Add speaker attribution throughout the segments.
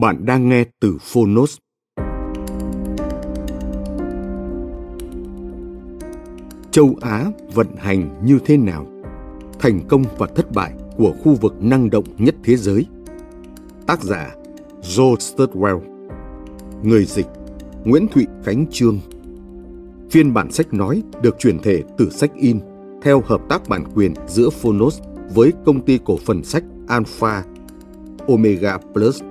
Speaker 1: Bạn đang nghe từ Phonos. Châu Á vận hành như thế nào? Thành công và thất bại của khu vực năng động nhất thế giới. Tác giả Joe Sturwell Người dịch Nguyễn Thụy Khánh Trương Phiên bản sách nói được chuyển thể từ sách in theo hợp tác bản quyền giữa Phonos với công ty cổ phần sách Alpha Omega Plus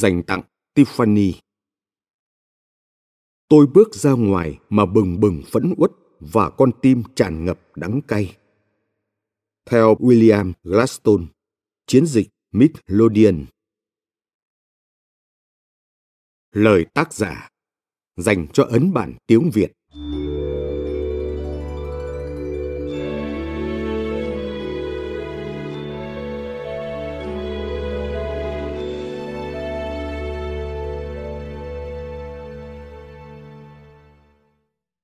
Speaker 1: dành tặng Tiffany. Tôi bước ra ngoài mà bừng bừng phẫn uất và con tim tràn ngập đắng cay. Theo William Gladstone, chiến dịch Midlothian. Lời tác giả dành cho ấn bản tiếng Việt.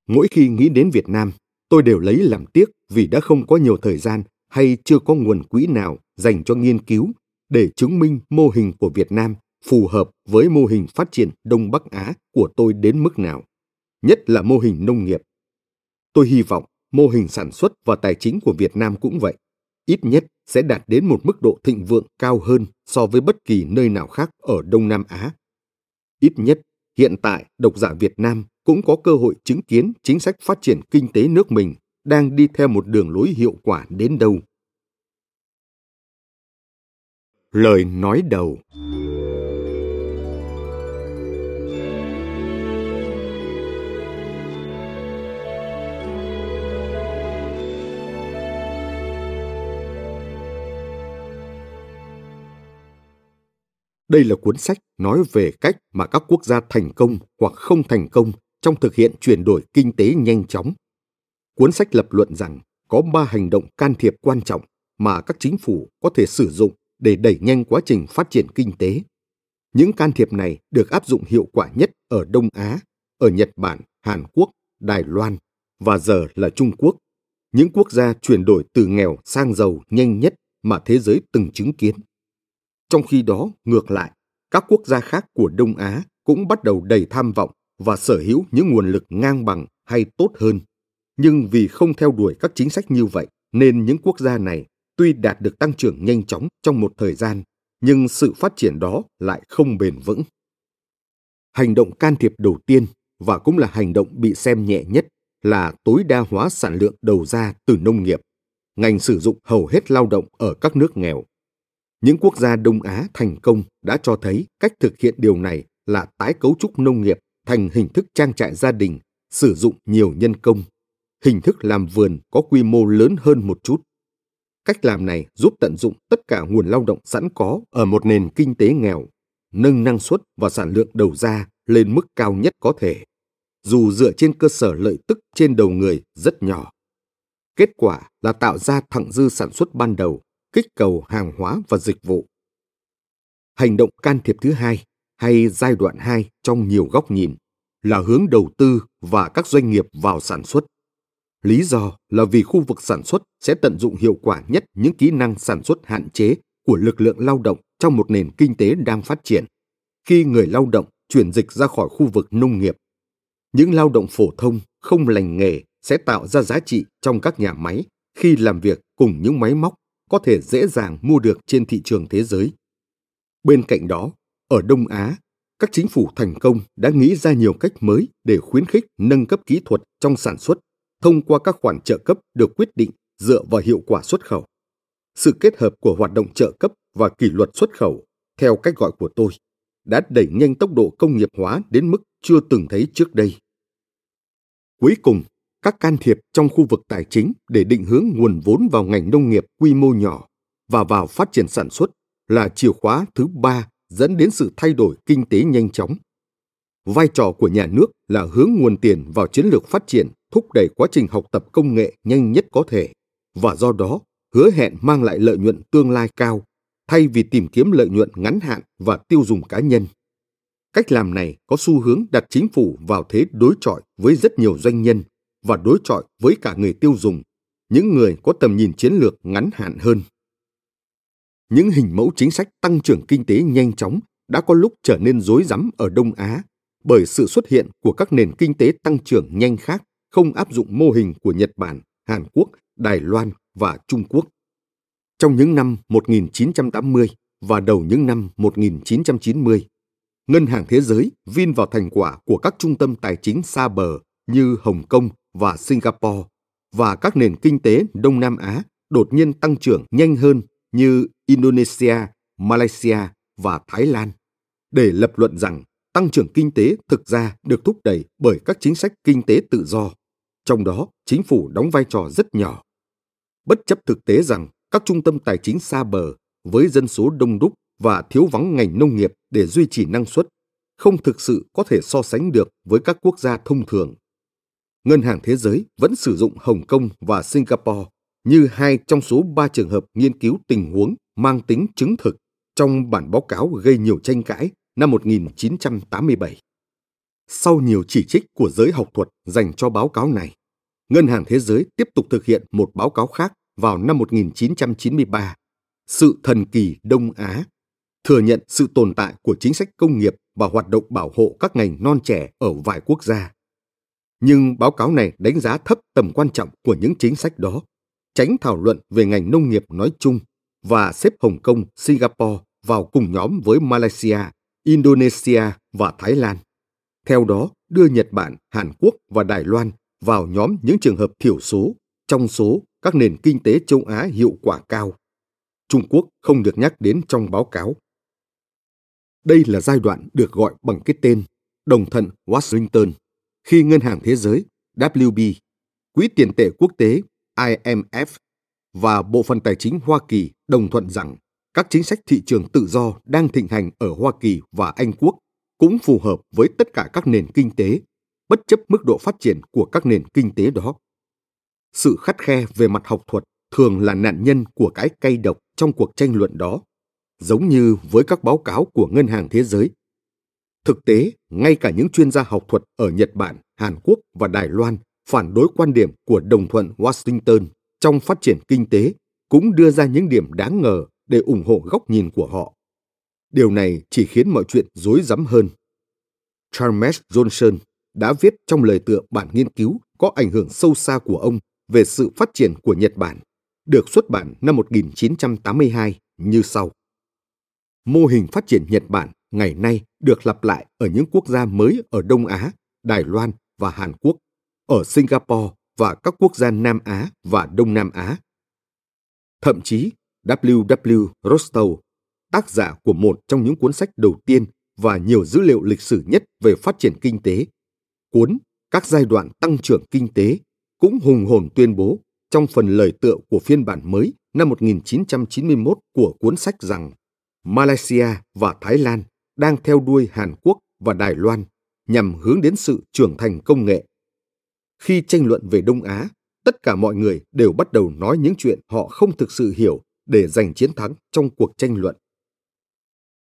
Speaker 1: Mỗi khi nghĩ đến Việt Nam, tôi đều lấy làm tiếc vì đã không có nhiều thời gian hay chưa có nguồn quỹ nào dành cho nghiên cứu để chứng minh mô hình của Việt Nam phù hợp với mô hình phát triển Đông Bắc Á của tôi đến mức nào, nhất là mô hình nông nghiệp. Tôi hy vọng mô hình sản xuất và tài chính của Việt Nam cũng vậy, ít nhất sẽ đạt đến một mức độ thịnh vượng cao hơn so với bất kỳ nơi nào khác ở Đông Nam Á. Ít nhất, hiện tại độc giả Việt Nam cũng có cơ hội chứng kiến chính sách phát triển kinh tế nước mình đang đi theo một đường lối hiệu quả đến đâu. Lời nói đầu Đây là cuốn sách nói về cách mà các quốc gia thành công hoặc không thành công trong thực hiện chuyển đổi kinh tế nhanh chóng. Cuốn sách lập luận rằng có ba hành động can thiệp quan trọng mà các chính phủ có thể sử dụng để đẩy nhanh quá trình phát triển kinh tế. Những can thiệp này được áp dụng hiệu quả nhất ở Đông Á, ở Nhật Bản, Hàn Quốc, Đài Loan và giờ là Trung Quốc, những quốc gia chuyển đổi từ nghèo sang giàu nhanh nhất mà thế giới từng chứng kiến. Trong khi đó, ngược lại, các quốc gia khác của Đông Á cũng bắt đầu đầy tham vọng và sở hữu những nguồn lực ngang bằng hay tốt hơn. Nhưng vì không theo đuổi các chính sách như vậy, nên những quốc gia này tuy đạt được tăng trưởng nhanh chóng trong một thời gian, nhưng sự phát triển đó lại không bền vững. Hành động can thiệp đầu tiên và cũng là hành động bị xem nhẹ nhất là tối đa hóa sản lượng đầu ra từ nông nghiệp. Ngành sử dụng hầu hết lao động ở các nước nghèo. Những quốc gia Đông Á thành công đã cho thấy cách thực hiện điều này là tái cấu trúc nông nghiệp thành hình thức trang trại gia đình, sử dụng nhiều nhân công. Hình thức làm vườn có quy mô lớn hơn một chút. Cách làm này giúp tận dụng tất cả nguồn lao động sẵn có ở một nền kinh tế nghèo, nâng năng suất và sản lượng đầu ra lên mức cao nhất có thể, dù dựa trên cơ sở lợi tức trên đầu người rất nhỏ. Kết quả là tạo ra thặng dư sản xuất ban đầu, kích cầu hàng hóa và dịch vụ. Hành động can thiệp thứ hai hay giai đoạn 2 trong nhiều góc nhìn là hướng đầu tư và các doanh nghiệp vào sản xuất. Lý do là vì khu vực sản xuất sẽ tận dụng hiệu quả nhất những kỹ năng sản xuất hạn chế của lực lượng lao động trong một nền kinh tế đang phát triển. Khi người lao động chuyển dịch ra khỏi khu vực nông nghiệp, những lao động phổ thông không lành nghề sẽ tạo ra giá trị trong các nhà máy khi làm việc cùng những máy móc có thể dễ dàng mua được trên thị trường thế giới. Bên cạnh đó, ở Đông Á, các chính phủ thành công đã nghĩ ra nhiều cách mới để khuyến khích nâng cấp kỹ thuật trong sản xuất thông qua các khoản trợ cấp được quyết định dựa vào hiệu quả xuất khẩu. Sự kết hợp của hoạt động trợ cấp và kỷ luật xuất khẩu, theo cách gọi của tôi, đã đẩy nhanh tốc độ công nghiệp hóa đến mức chưa từng thấy trước đây. Cuối cùng, các can thiệp trong khu vực tài chính để định hướng nguồn vốn vào ngành nông nghiệp quy mô nhỏ và vào phát triển sản xuất là chìa khóa thứ ba dẫn đến sự thay đổi kinh tế nhanh chóng. Vai trò của nhà nước là hướng nguồn tiền vào chiến lược phát triển, thúc đẩy quá trình học tập công nghệ nhanh nhất có thể và do đó hứa hẹn mang lại lợi nhuận tương lai cao thay vì tìm kiếm lợi nhuận ngắn hạn và tiêu dùng cá nhân. Cách làm này có xu hướng đặt chính phủ vào thế đối chọi với rất nhiều doanh nhân và đối chọi với cả người tiêu dùng, những người có tầm nhìn chiến lược ngắn hạn hơn. Những hình mẫu chính sách tăng trưởng kinh tế nhanh chóng đã có lúc trở nên rối rắm ở Đông Á bởi sự xuất hiện của các nền kinh tế tăng trưởng nhanh khác không áp dụng mô hình của Nhật Bản, Hàn Quốc, Đài Loan và Trung Quốc. Trong những năm 1980 và đầu những năm 1990, Ngân hàng Thế giới vin vào thành quả của các trung tâm tài chính xa bờ như Hồng Kông và Singapore và các nền kinh tế Đông Nam Á đột nhiên tăng trưởng nhanh hơn như Indonesia, Malaysia và Thái Lan để lập luận rằng tăng trưởng kinh tế thực ra được thúc đẩy bởi các chính sách kinh tế tự do, trong đó chính phủ đóng vai trò rất nhỏ. Bất chấp thực tế rằng các trung tâm tài chính xa bờ với dân số đông đúc và thiếu vắng ngành nông nghiệp để duy trì năng suất, không thực sự có thể so sánh được với các quốc gia thông thường. Ngân hàng Thế giới vẫn sử dụng Hồng Kông và Singapore như hai trong số ba trường hợp nghiên cứu tình huống mang tính chứng thực trong bản báo cáo gây nhiều tranh cãi năm 1987. Sau nhiều chỉ trích của giới học thuật dành cho báo cáo này, Ngân hàng Thế giới tiếp tục thực hiện một báo cáo khác vào năm 1993, Sự thần kỳ Đông Á, thừa nhận sự tồn tại của chính sách công nghiệp và hoạt động bảo hộ các ngành non trẻ ở vài quốc gia. Nhưng báo cáo này đánh giá thấp tầm quan trọng của những chính sách đó, tránh thảo luận về ngành nông nghiệp nói chung và xếp Hồng Kông, Singapore vào cùng nhóm với Malaysia, Indonesia và Thái Lan. Theo đó, đưa Nhật Bản, Hàn Quốc và Đài Loan vào nhóm những trường hợp thiểu số trong số các nền kinh tế châu Á hiệu quả cao. Trung Quốc không được nhắc đến trong báo cáo. Đây là giai đoạn được gọi bằng cái tên đồng thuận Washington, khi Ngân hàng Thế giới WB, Quỹ tiền tệ quốc tế IMF và Bộ phận Tài chính Hoa Kỳ đồng thuận rằng các chính sách thị trường tự do đang thịnh hành ở Hoa Kỳ và Anh Quốc cũng phù hợp với tất cả các nền kinh tế, bất chấp mức độ phát triển của các nền kinh tế đó. Sự khắt khe về mặt học thuật thường là nạn nhân của cái cay độc trong cuộc tranh luận đó, giống như với các báo cáo của Ngân hàng Thế giới. Thực tế, ngay cả những chuyên gia học thuật ở Nhật Bản, Hàn Quốc và Đài Loan phản đối quan điểm của đồng thuận Washington trong phát triển kinh tế cũng đưa ra những điểm đáng ngờ để ủng hộ góc nhìn của họ. Điều này chỉ khiến mọi chuyện rối rắm hơn. Charles Johnson đã viết trong lời tựa bản nghiên cứu có ảnh hưởng sâu xa của ông về sự phát triển của Nhật Bản, được xuất bản năm 1982 như sau. Mô hình phát triển Nhật Bản ngày nay được lặp lại ở những quốc gia mới ở Đông Á, Đài Loan và Hàn Quốc, ở Singapore và các quốc gia Nam Á và Đông Nam Á. Thậm chí, W.W. Rostow, tác giả của một trong những cuốn sách đầu tiên và nhiều dữ liệu lịch sử nhất về phát triển kinh tế, cuốn Các giai đoạn tăng trưởng kinh tế, cũng hùng hồn tuyên bố trong phần lời tựa của phiên bản mới năm 1991 của cuốn sách rằng Malaysia và Thái Lan đang theo đuôi Hàn Quốc và Đài Loan nhằm hướng đến sự trưởng thành công nghệ. Khi tranh luận về Đông Á, tất cả mọi người đều bắt đầu nói những chuyện họ không thực sự hiểu để giành chiến thắng trong cuộc tranh luận.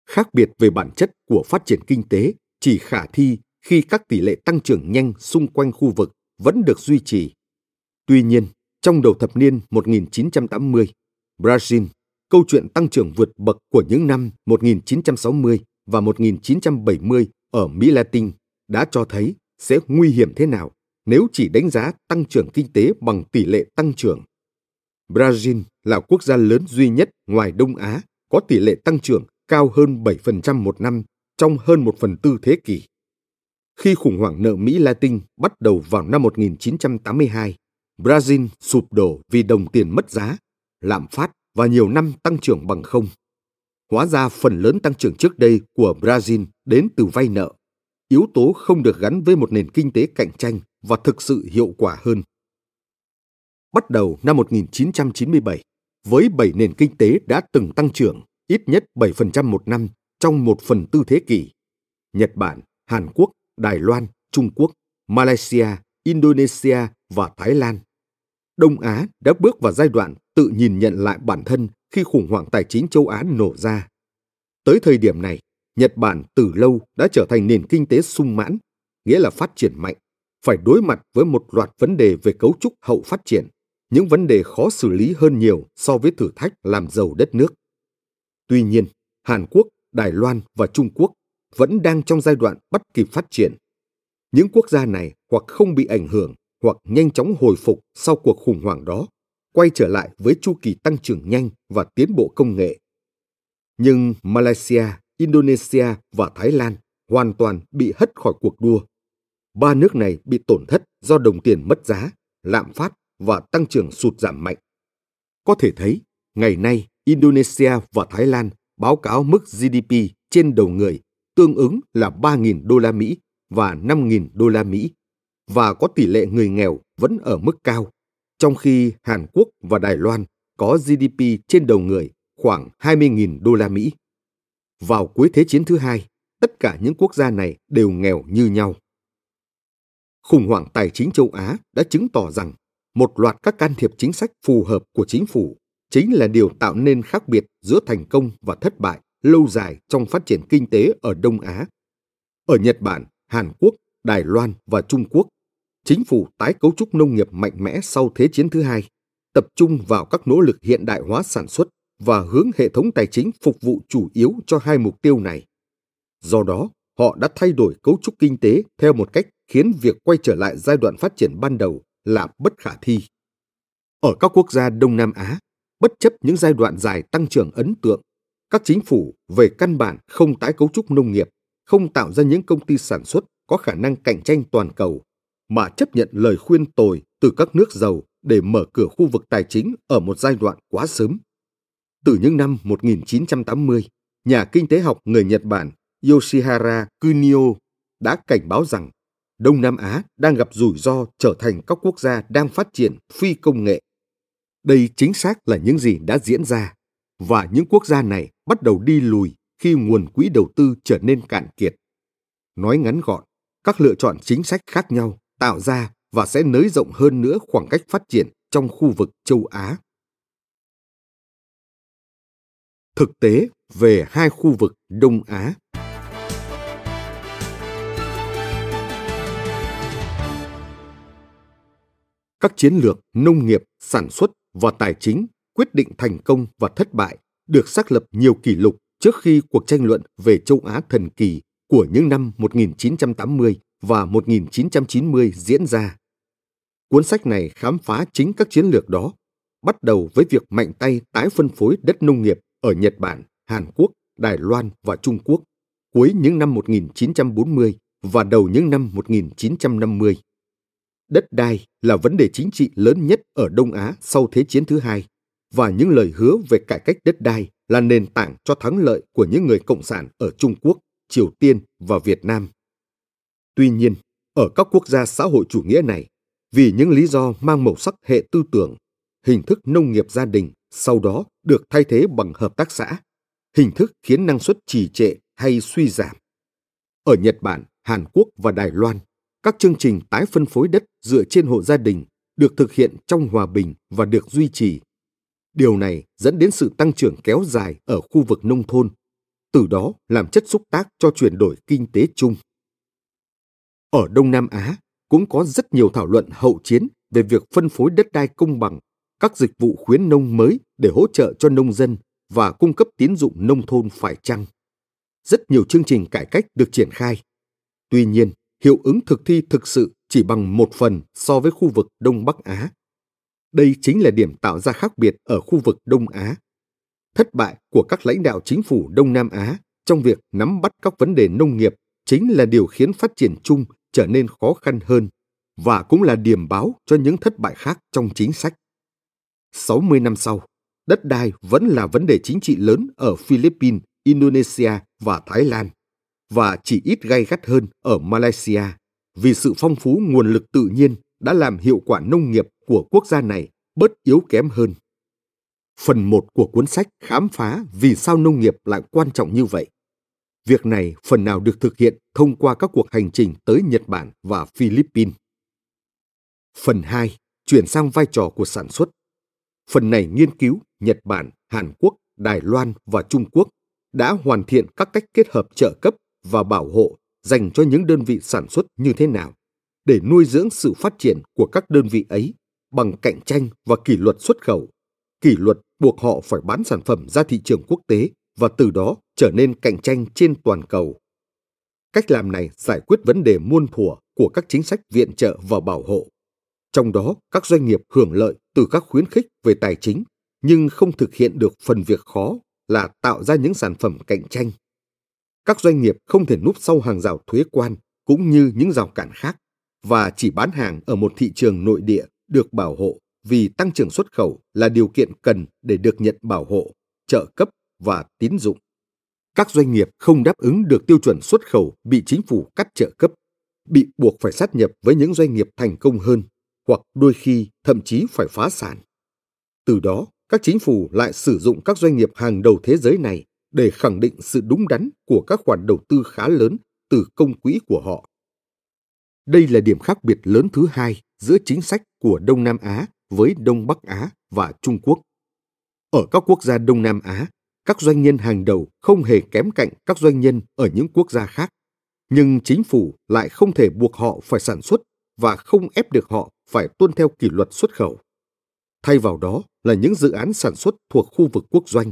Speaker 1: Khác biệt về bản chất của phát triển kinh tế chỉ khả thi khi các tỷ lệ tăng trưởng nhanh xung quanh khu vực vẫn được duy trì. Tuy nhiên, trong đầu thập niên 1980, Brazil, câu chuyện tăng trưởng vượt bậc của những năm 1960 và 1970 ở Mỹ Latin đã cho thấy sẽ nguy hiểm thế nào nếu chỉ đánh giá tăng trưởng kinh tế bằng tỷ lệ tăng trưởng. Brazil là quốc gia lớn duy nhất ngoài Đông Á có tỷ lệ tăng trưởng cao hơn 7% một năm trong hơn một phần tư thế kỷ. Khi khủng hoảng nợ Mỹ Latin bắt đầu vào năm 1982, Brazil sụp đổ vì đồng tiền mất giá, lạm phát và nhiều năm tăng trưởng bằng không. Hóa ra phần lớn tăng trưởng trước đây của Brazil đến từ vay nợ, yếu tố không được gắn với một nền kinh tế cạnh tranh và thực sự hiệu quả hơn. Bắt đầu năm 1997, với 7 nền kinh tế đã từng tăng trưởng ít nhất 7% một năm trong một phần tư thế kỷ. Nhật Bản, Hàn Quốc, Đài Loan, Trung Quốc, Malaysia, Indonesia và Thái Lan. Đông Á đã bước vào giai đoạn tự nhìn nhận lại bản thân khi khủng hoảng tài chính châu Á nổ ra. Tới thời điểm này, Nhật Bản từ lâu đã trở thành nền kinh tế sung mãn, nghĩa là phát triển mạnh, phải đối mặt với một loạt vấn đề về cấu trúc hậu phát triển, những vấn đề khó xử lý hơn nhiều so với thử thách làm giàu đất nước. Tuy nhiên, Hàn Quốc, Đài Loan và Trung Quốc vẫn đang trong giai đoạn bắt kịp phát triển. Những quốc gia này hoặc không bị ảnh hưởng hoặc nhanh chóng hồi phục sau cuộc khủng hoảng đó, quay trở lại với chu kỳ tăng trưởng nhanh và tiến bộ công nghệ. Nhưng Malaysia, Indonesia và Thái Lan hoàn toàn bị hất khỏi cuộc đua. Ba nước này bị tổn thất do đồng tiền mất giá, lạm phát và tăng trưởng sụt giảm mạnh. Có thể thấy, ngày nay Indonesia và Thái Lan báo cáo mức GDP trên đầu người tương ứng là 3.000 đô la Mỹ và 5.000 đô la Mỹ và có tỷ lệ người nghèo vẫn ở mức cao, trong khi Hàn Quốc và Đài Loan có GDP trên đầu người khoảng 20.000 đô la Mỹ. Vào cuối Thế chiến thứ hai, tất cả những quốc gia này đều nghèo như nhau. Khủng hoảng tài chính châu Á đã chứng tỏ rằng một loạt các can thiệp chính sách phù hợp của chính phủ chính là điều tạo nên khác biệt giữa thành công và thất bại lâu dài trong phát triển kinh tế ở Đông Á. Ở Nhật Bản, Hàn Quốc, Đài Loan và Trung Quốc, chính phủ tái cấu trúc nông nghiệp mạnh mẽ sau Thế chiến thứ hai, tập trung vào các nỗ lực hiện đại hóa sản xuất và hướng hệ thống tài chính phục vụ chủ yếu cho hai mục tiêu này. Do đó, họ đã thay đổi cấu trúc kinh tế theo một cách khiến việc quay trở lại giai đoạn phát triển ban đầu là bất khả thi. Ở các quốc gia Đông Nam Á, bất chấp những giai đoạn dài tăng trưởng ấn tượng, các chính phủ về căn bản không tái cấu trúc nông nghiệp, không tạo ra những công ty sản xuất có khả năng cạnh tranh toàn cầu, mà chấp nhận lời khuyên tồi từ các nước giàu để mở cửa khu vực tài chính ở một giai đoạn quá sớm. Từ những năm 1980, nhà kinh tế học người Nhật Bản Yoshihara Kunio đã cảnh báo rằng Đông Nam Á đang gặp rủi ro trở thành các quốc gia đang phát triển phi công nghệ. Đây chính xác là những gì đã diễn ra, và những quốc gia này bắt đầu đi lùi khi nguồn quỹ đầu tư trở nên cạn kiệt. Nói ngắn gọn, các lựa chọn chính sách khác nhau tạo ra và sẽ nới rộng hơn nữa khoảng cách phát triển trong khu vực châu Á. Thực tế về hai khu vực Đông Á các chiến lược nông nghiệp, sản xuất và tài chính quyết định thành công và thất bại được xác lập nhiều kỷ lục trước khi cuộc tranh luận về châu Á thần kỳ của những năm 1980 và 1990 diễn ra. Cuốn sách này khám phá chính các chiến lược đó, bắt đầu với việc mạnh tay tái phân phối đất nông nghiệp ở Nhật Bản, Hàn Quốc, Đài Loan và Trung Quốc cuối những năm 1940 và đầu những năm 1950. Đất đai là vấn đề chính trị lớn nhất ở Đông Á sau Thế chiến thứ hai, và những lời hứa về cải cách đất đai là nền tảng cho thắng lợi của những người cộng sản ở Trung Quốc, Triều Tiên và Việt Nam. Tuy nhiên, ở các quốc gia xã hội chủ nghĩa này, vì những lý do mang màu sắc hệ tư tưởng, hình thức nông nghiệp gia đình sau đó được thay thế bằng hợp tác xã, hình thức khiến năng suất trì trệ hay suy giảm. Ở Nhật Bản, Hàn Quốc và Đài Loan, các chương trình tái phân phối đất dựa trên hộ gia đình được thực hiện trong hòa bình và được duy trì. Điều này dẫn đến sự tăng trưởng kéo dài ở khu vực nông thôn. từ đó làm chất xúc tác cho chuyển đổi kinh tế chung. Ở Đông Nam Á cũng có rất nhiều thảo luận hậu chiến về việc phân phối đất đai công bằng, các dịch vụ khuyến nông mới để hỗ trợ cho nông dân và cung cấp tín dụng nông thôn phải chăng. Rất nhiều chương trình cải cách được triển khai. Tuy nhiên, hiệu ứng thực thi thực sự chỉ bằng một phần so với khu vực Đông Bắc Á. Đây chính là điểm tạo ra khác biệt ở khu vực Đông Á. Thất bại của các lãnh đạo chính phủ Đông Nam Á trong việc nắm bắt các vấn đề nông nghiệp chính là điều khiến phát triển chung trở nên khó khăn hơn và cũng là điểm báo cho những thất bại khác trong chính sách. 60 năm sau, đất đai vẫn là vấn đề chính trị lớn ở Philippines, Indonesia và Thái Lan và chỉ ít gay gắt hơn ở Malaysia vì sự phong phú nguồn lực tự nhiên đã làm hiệu quả nông nghiệp của quốc gia này bớt yếu kém hơn. Phần 1 của cuốn sách khám phá vì sao nông nghiệp lại quan trọng như vậy. Việc này phần nào được thực hiện thông qua các cuộc hành trình tới Nhật Bản và Philippines. Phần 2 chuyển sang vai trò của sản xuất. Phần này nghiên cứu Nhật Bản, Hàn Quốc, Đài Loan và Trung Quốc đã hoàn thiện các cách kết hợp trợ cấp và bảo hộ dành cho những đơn vị sản xuất như thế nào để nuôi dưỡng sự phát triển của các đơn vị ấy bằng cạnh tranh và kỷ luật xuất khẩu. Kỷ luật buộc họ phải bán sản phẩm ra thị trường quốc tế và từ đó trở nên cạnh tranh trên toàn cầu. Cách làm này giải quyết vấn đề muôn thuở của các chính sách viện trợ và bảo hộ. Trong đó, các doanh nghiệp hưởng lợi từ các khuyến khích về tài chính nhưng không thực hiện được phần việc khó là tạo ra những sản phẩm cạnh tranh. Các doanh nghiệp không thể núp sau hàng rào thuế quan cũng như những rào cản khác và chỉ bán hàng ở một thị trường nội địa được bảo hộ vì tăng trưởng xuất khẩu là điều kiện cần để được nhận bảo hộ, trợ cấp và tín dụng. Các doanh nghiệp không đáp ứng được tiêu chuẩn xuất khẩu bị chính phủ cắt trợ cấp, bị buộc phải sát nhập với những doanh nghiệp thành công hơn, hoặc đôi khi thậm chí phải phá sản. Từ đó, các chính phủ lại sử dụng các doanh nghiệp hàng đầu thế giới này để khẳng định sự đúng đắn của các khoản đầu tư khá lớn từ công quỹ của họ. Đây là điểm khác biệt lớn thứ hai giữa chính sách của Đông Nam Á với Đông Bắc Á và Trung Quốc. Ở các quốc gia Đông Nam Á, các doanh nhân hàng đầu không hề kém cạnh các doanh nhân ở những quốc gia khác, nhưng chính phủ lại không thể buộc họ phải sản xuất và không ép được họ phải tuân theo kỷ luật xuất khẩu. Thay vào đó là những dự án sản xuất thuộc khu vực quốc doanh,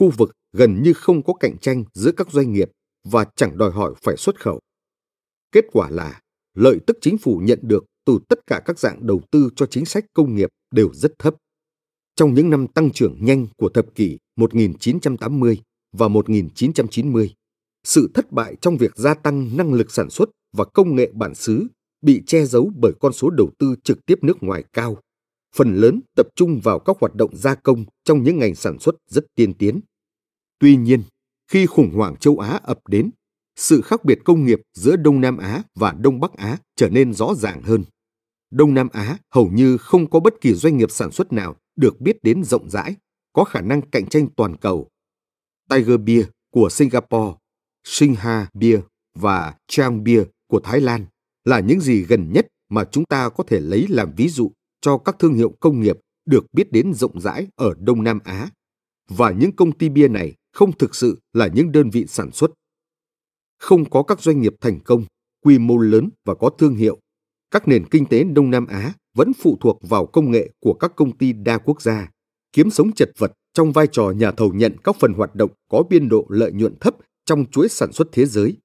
Speaker 1: khu vực gần như không có cạnh tranh giữa các doanh nghiệp và chẳng đòi hỏi phải xuất khẩu. Kết quả là lợi tức chính phủ nhận được từ tất cả các dạng đầu tư cho chính sách công nghiệp đều rất thấp. Trong những năm tăng trưởng nhanh của thập kỷ 1980 và 1990, sự thất bại trong việc gia tăng năng lực sản xuất và công nghệ bản xứ bị che giấu bởi con số đầu tư trực tiếp nước ngoài cao, phần lớn tập trung vào các hoạt động gia công trong những ngành sản xuất rất tiên tiến. Tuy nhiên, khi khủng hoảng châu Á ập đến, sự khác biệt công nghiệp giữa Đông Nam Á và Đông Bắc Á trở nên rõ ràng hơn. Đông Nam Á hầu như không có bất kỳ doanh nghiệp sản xuất nào được biết đến rộng rãi, có khả năng cạnh tranh toàn cầu. Tiger Beer của Singapore, Singha Beer và Chang Beer của Thái Lan là những gì gần nhất mà chúng ta có thể lấy làm ví dụ cho các thương hiệu công nghiệp được biết đến rộng rãi ở Đông Nam Á. Và những công ty bia này không thực sự là những đơn vị sản xuất. Không có các doanh nghiệp thành công, quy mô lớn và có thương hiệu. Các nền kinh tế Đông Nam Á vẫn phụ thuộc vào công nghệ của các công ty đa quốc gia, kiếm sống chật vật trong vai trò nhà thầu nhận các phần hoạt động có biên độ lợi nhuận thấp trong chuỗi sản xuất thế giới.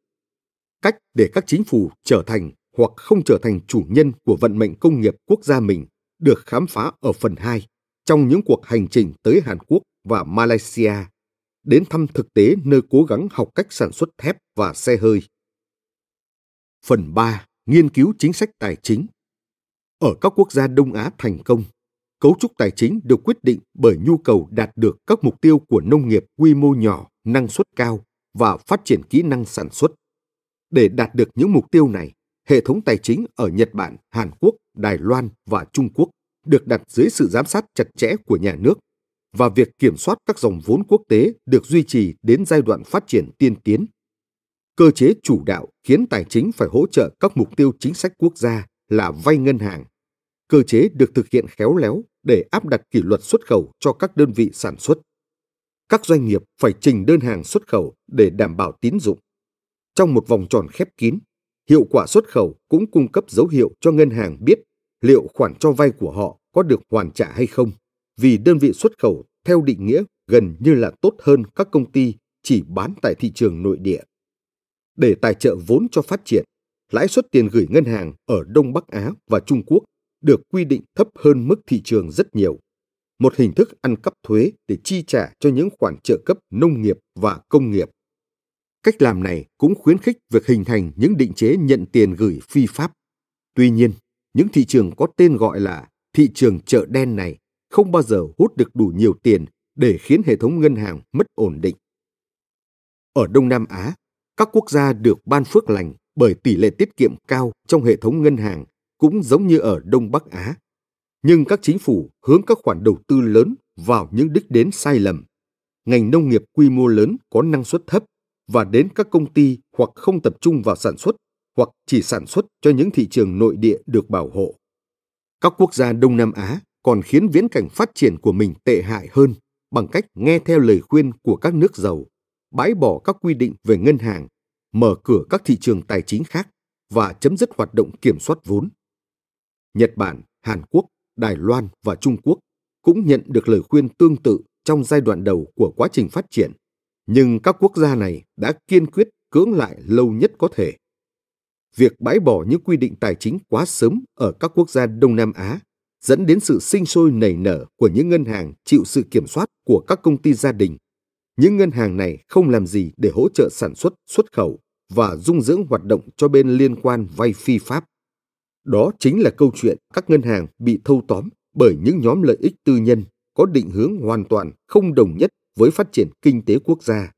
Speaker 1: Cách để các chính phủ trở thành hoặc không trở thành chủ nhân của vận mệnh công nghiệp quốc gia mình được khám phá ở phần 2 trong những cuộc hành trình tới Hàn Quốc và Malaysia, đến thăm thực tế nơi cố gắng học cách sản xuất thép và xe hơi. Phần 3. Nghiên cứu chính sách tài chính Ở các quốc gia Đông Á thành công, cấu trúc tài chính được quyết định bởi nhu cầu đạt được các mục tiêu của nông nghiệp quy mô nhỏ, năng suất cao và phát triển kỹ năng sản xuất. Để đạt được những mục tiêu này, hệ thống tài chính ở Nhật Bản, Hàn Quốc, Đài Loan và Trung Quốc được đặt dưới sự giám sát chặt chẽ của nhà nước và việc kiểm soát các dòng vốn quốc tế được duy trì đến giai đoạn phát triển tiên tiến. Cơ chế chủ đạo khiến tài chính phải hỗ trợ các mục tiêu chính sách quốc gia là vay ngân hàng. Cơ chế được thực hiện khéo léo để áp đặt kỷ luật xuất khẩu cho các đơn vị sản xuất. các doanh nghiệp phải trình đơn hàng xuất khẩu để đảm bảo tín dụng. Trong một vòng tròn khép kín, hiệu quả xuất khẩu cũng cung cấp dấu hiệu cho ngân hàng biết liệu khoản cho vay của họ có được hoàn trả hay không, vì đơn vị xuất khẩu theo định nghĩa gần như là tốt hơn các công ty chỉ bán tại thị trường nội địa. Để tài trợ vốn cho phát triển, lãi suất tiền gửi ngân hàng ở Đông Bắc Á và Trung Quốc được quy định thấp hơn mức thị trường rất nhiều. Một hình thức ăn cắp thuế để chi trả cho những khoản trợ cấp nông nghiệp và công nghiệp. Cách làm này cũng khuyến khích việc hình thành những định chế nhận tiền gửi phi pháp. Tuy nhiên, những thị trường có tên gọi là thị trường chợ đen này không bao giờ hút được đủ nhiều tiền để khiến hệ thống ngân hàng mất ổn định. Ở Đông Nam Á, các quốc gia được ban phước lành bởi tỷ lệ tiết kiệm cao trong hệ thống ngân hàng cũng giống như ở Đông Bắc Á. Nhưng các chính phủ hướng các khoản đầu tư lớn vào những đích đến sai lầm. Ngành nông nghiệp quy mô lớn có năng suất thấp và đến các công ty hoặc không tập trung vào sản xuất hoặc chỉ sản xuất cho những thị trường nội địa được bảo hộ. Các quốc gia Đông Nam Á còn khiến viễn cảnh phát triển của mình tệ hại hơn bằng cách nghe theo lời khuyên của các nước giàu, bãi bỏ các quy định về ngân hàng, mở cửa các thị trường tài chính khác và chấm dứt hoạt động kiểm soát vốn. Nhật Bản, Hàn Quốc, Đài Loan và Trung Quốc cũng nhận được lời khuyên tương tự trong giai đoạn đầu của quá trình phát triển, nhưng các quốc gia này đã kiên quyết cưỡng lại lâu nhất có thể. Việc bãi bỏ những quy định tài chính quá sớm ở các quốc gia Đông Nam Á dẫn đến sự sinh sôi nảy nở của những ngân hàng chịu sự kiểm soát của các công ty gia đình. Những ngân hàng này không làm gì để hỗ trợ sản xuất, xuất khẩu và dung dưỡng hoạt động cho bên liên quan vay phi pháp. Đó chính là câu chuyện các ngân hàng bị thâu tóm bởi những nhóm lợi ích tư nhân có định hướng hoàn toàn không đồng nhất với phát triển kinh tế quốc gia.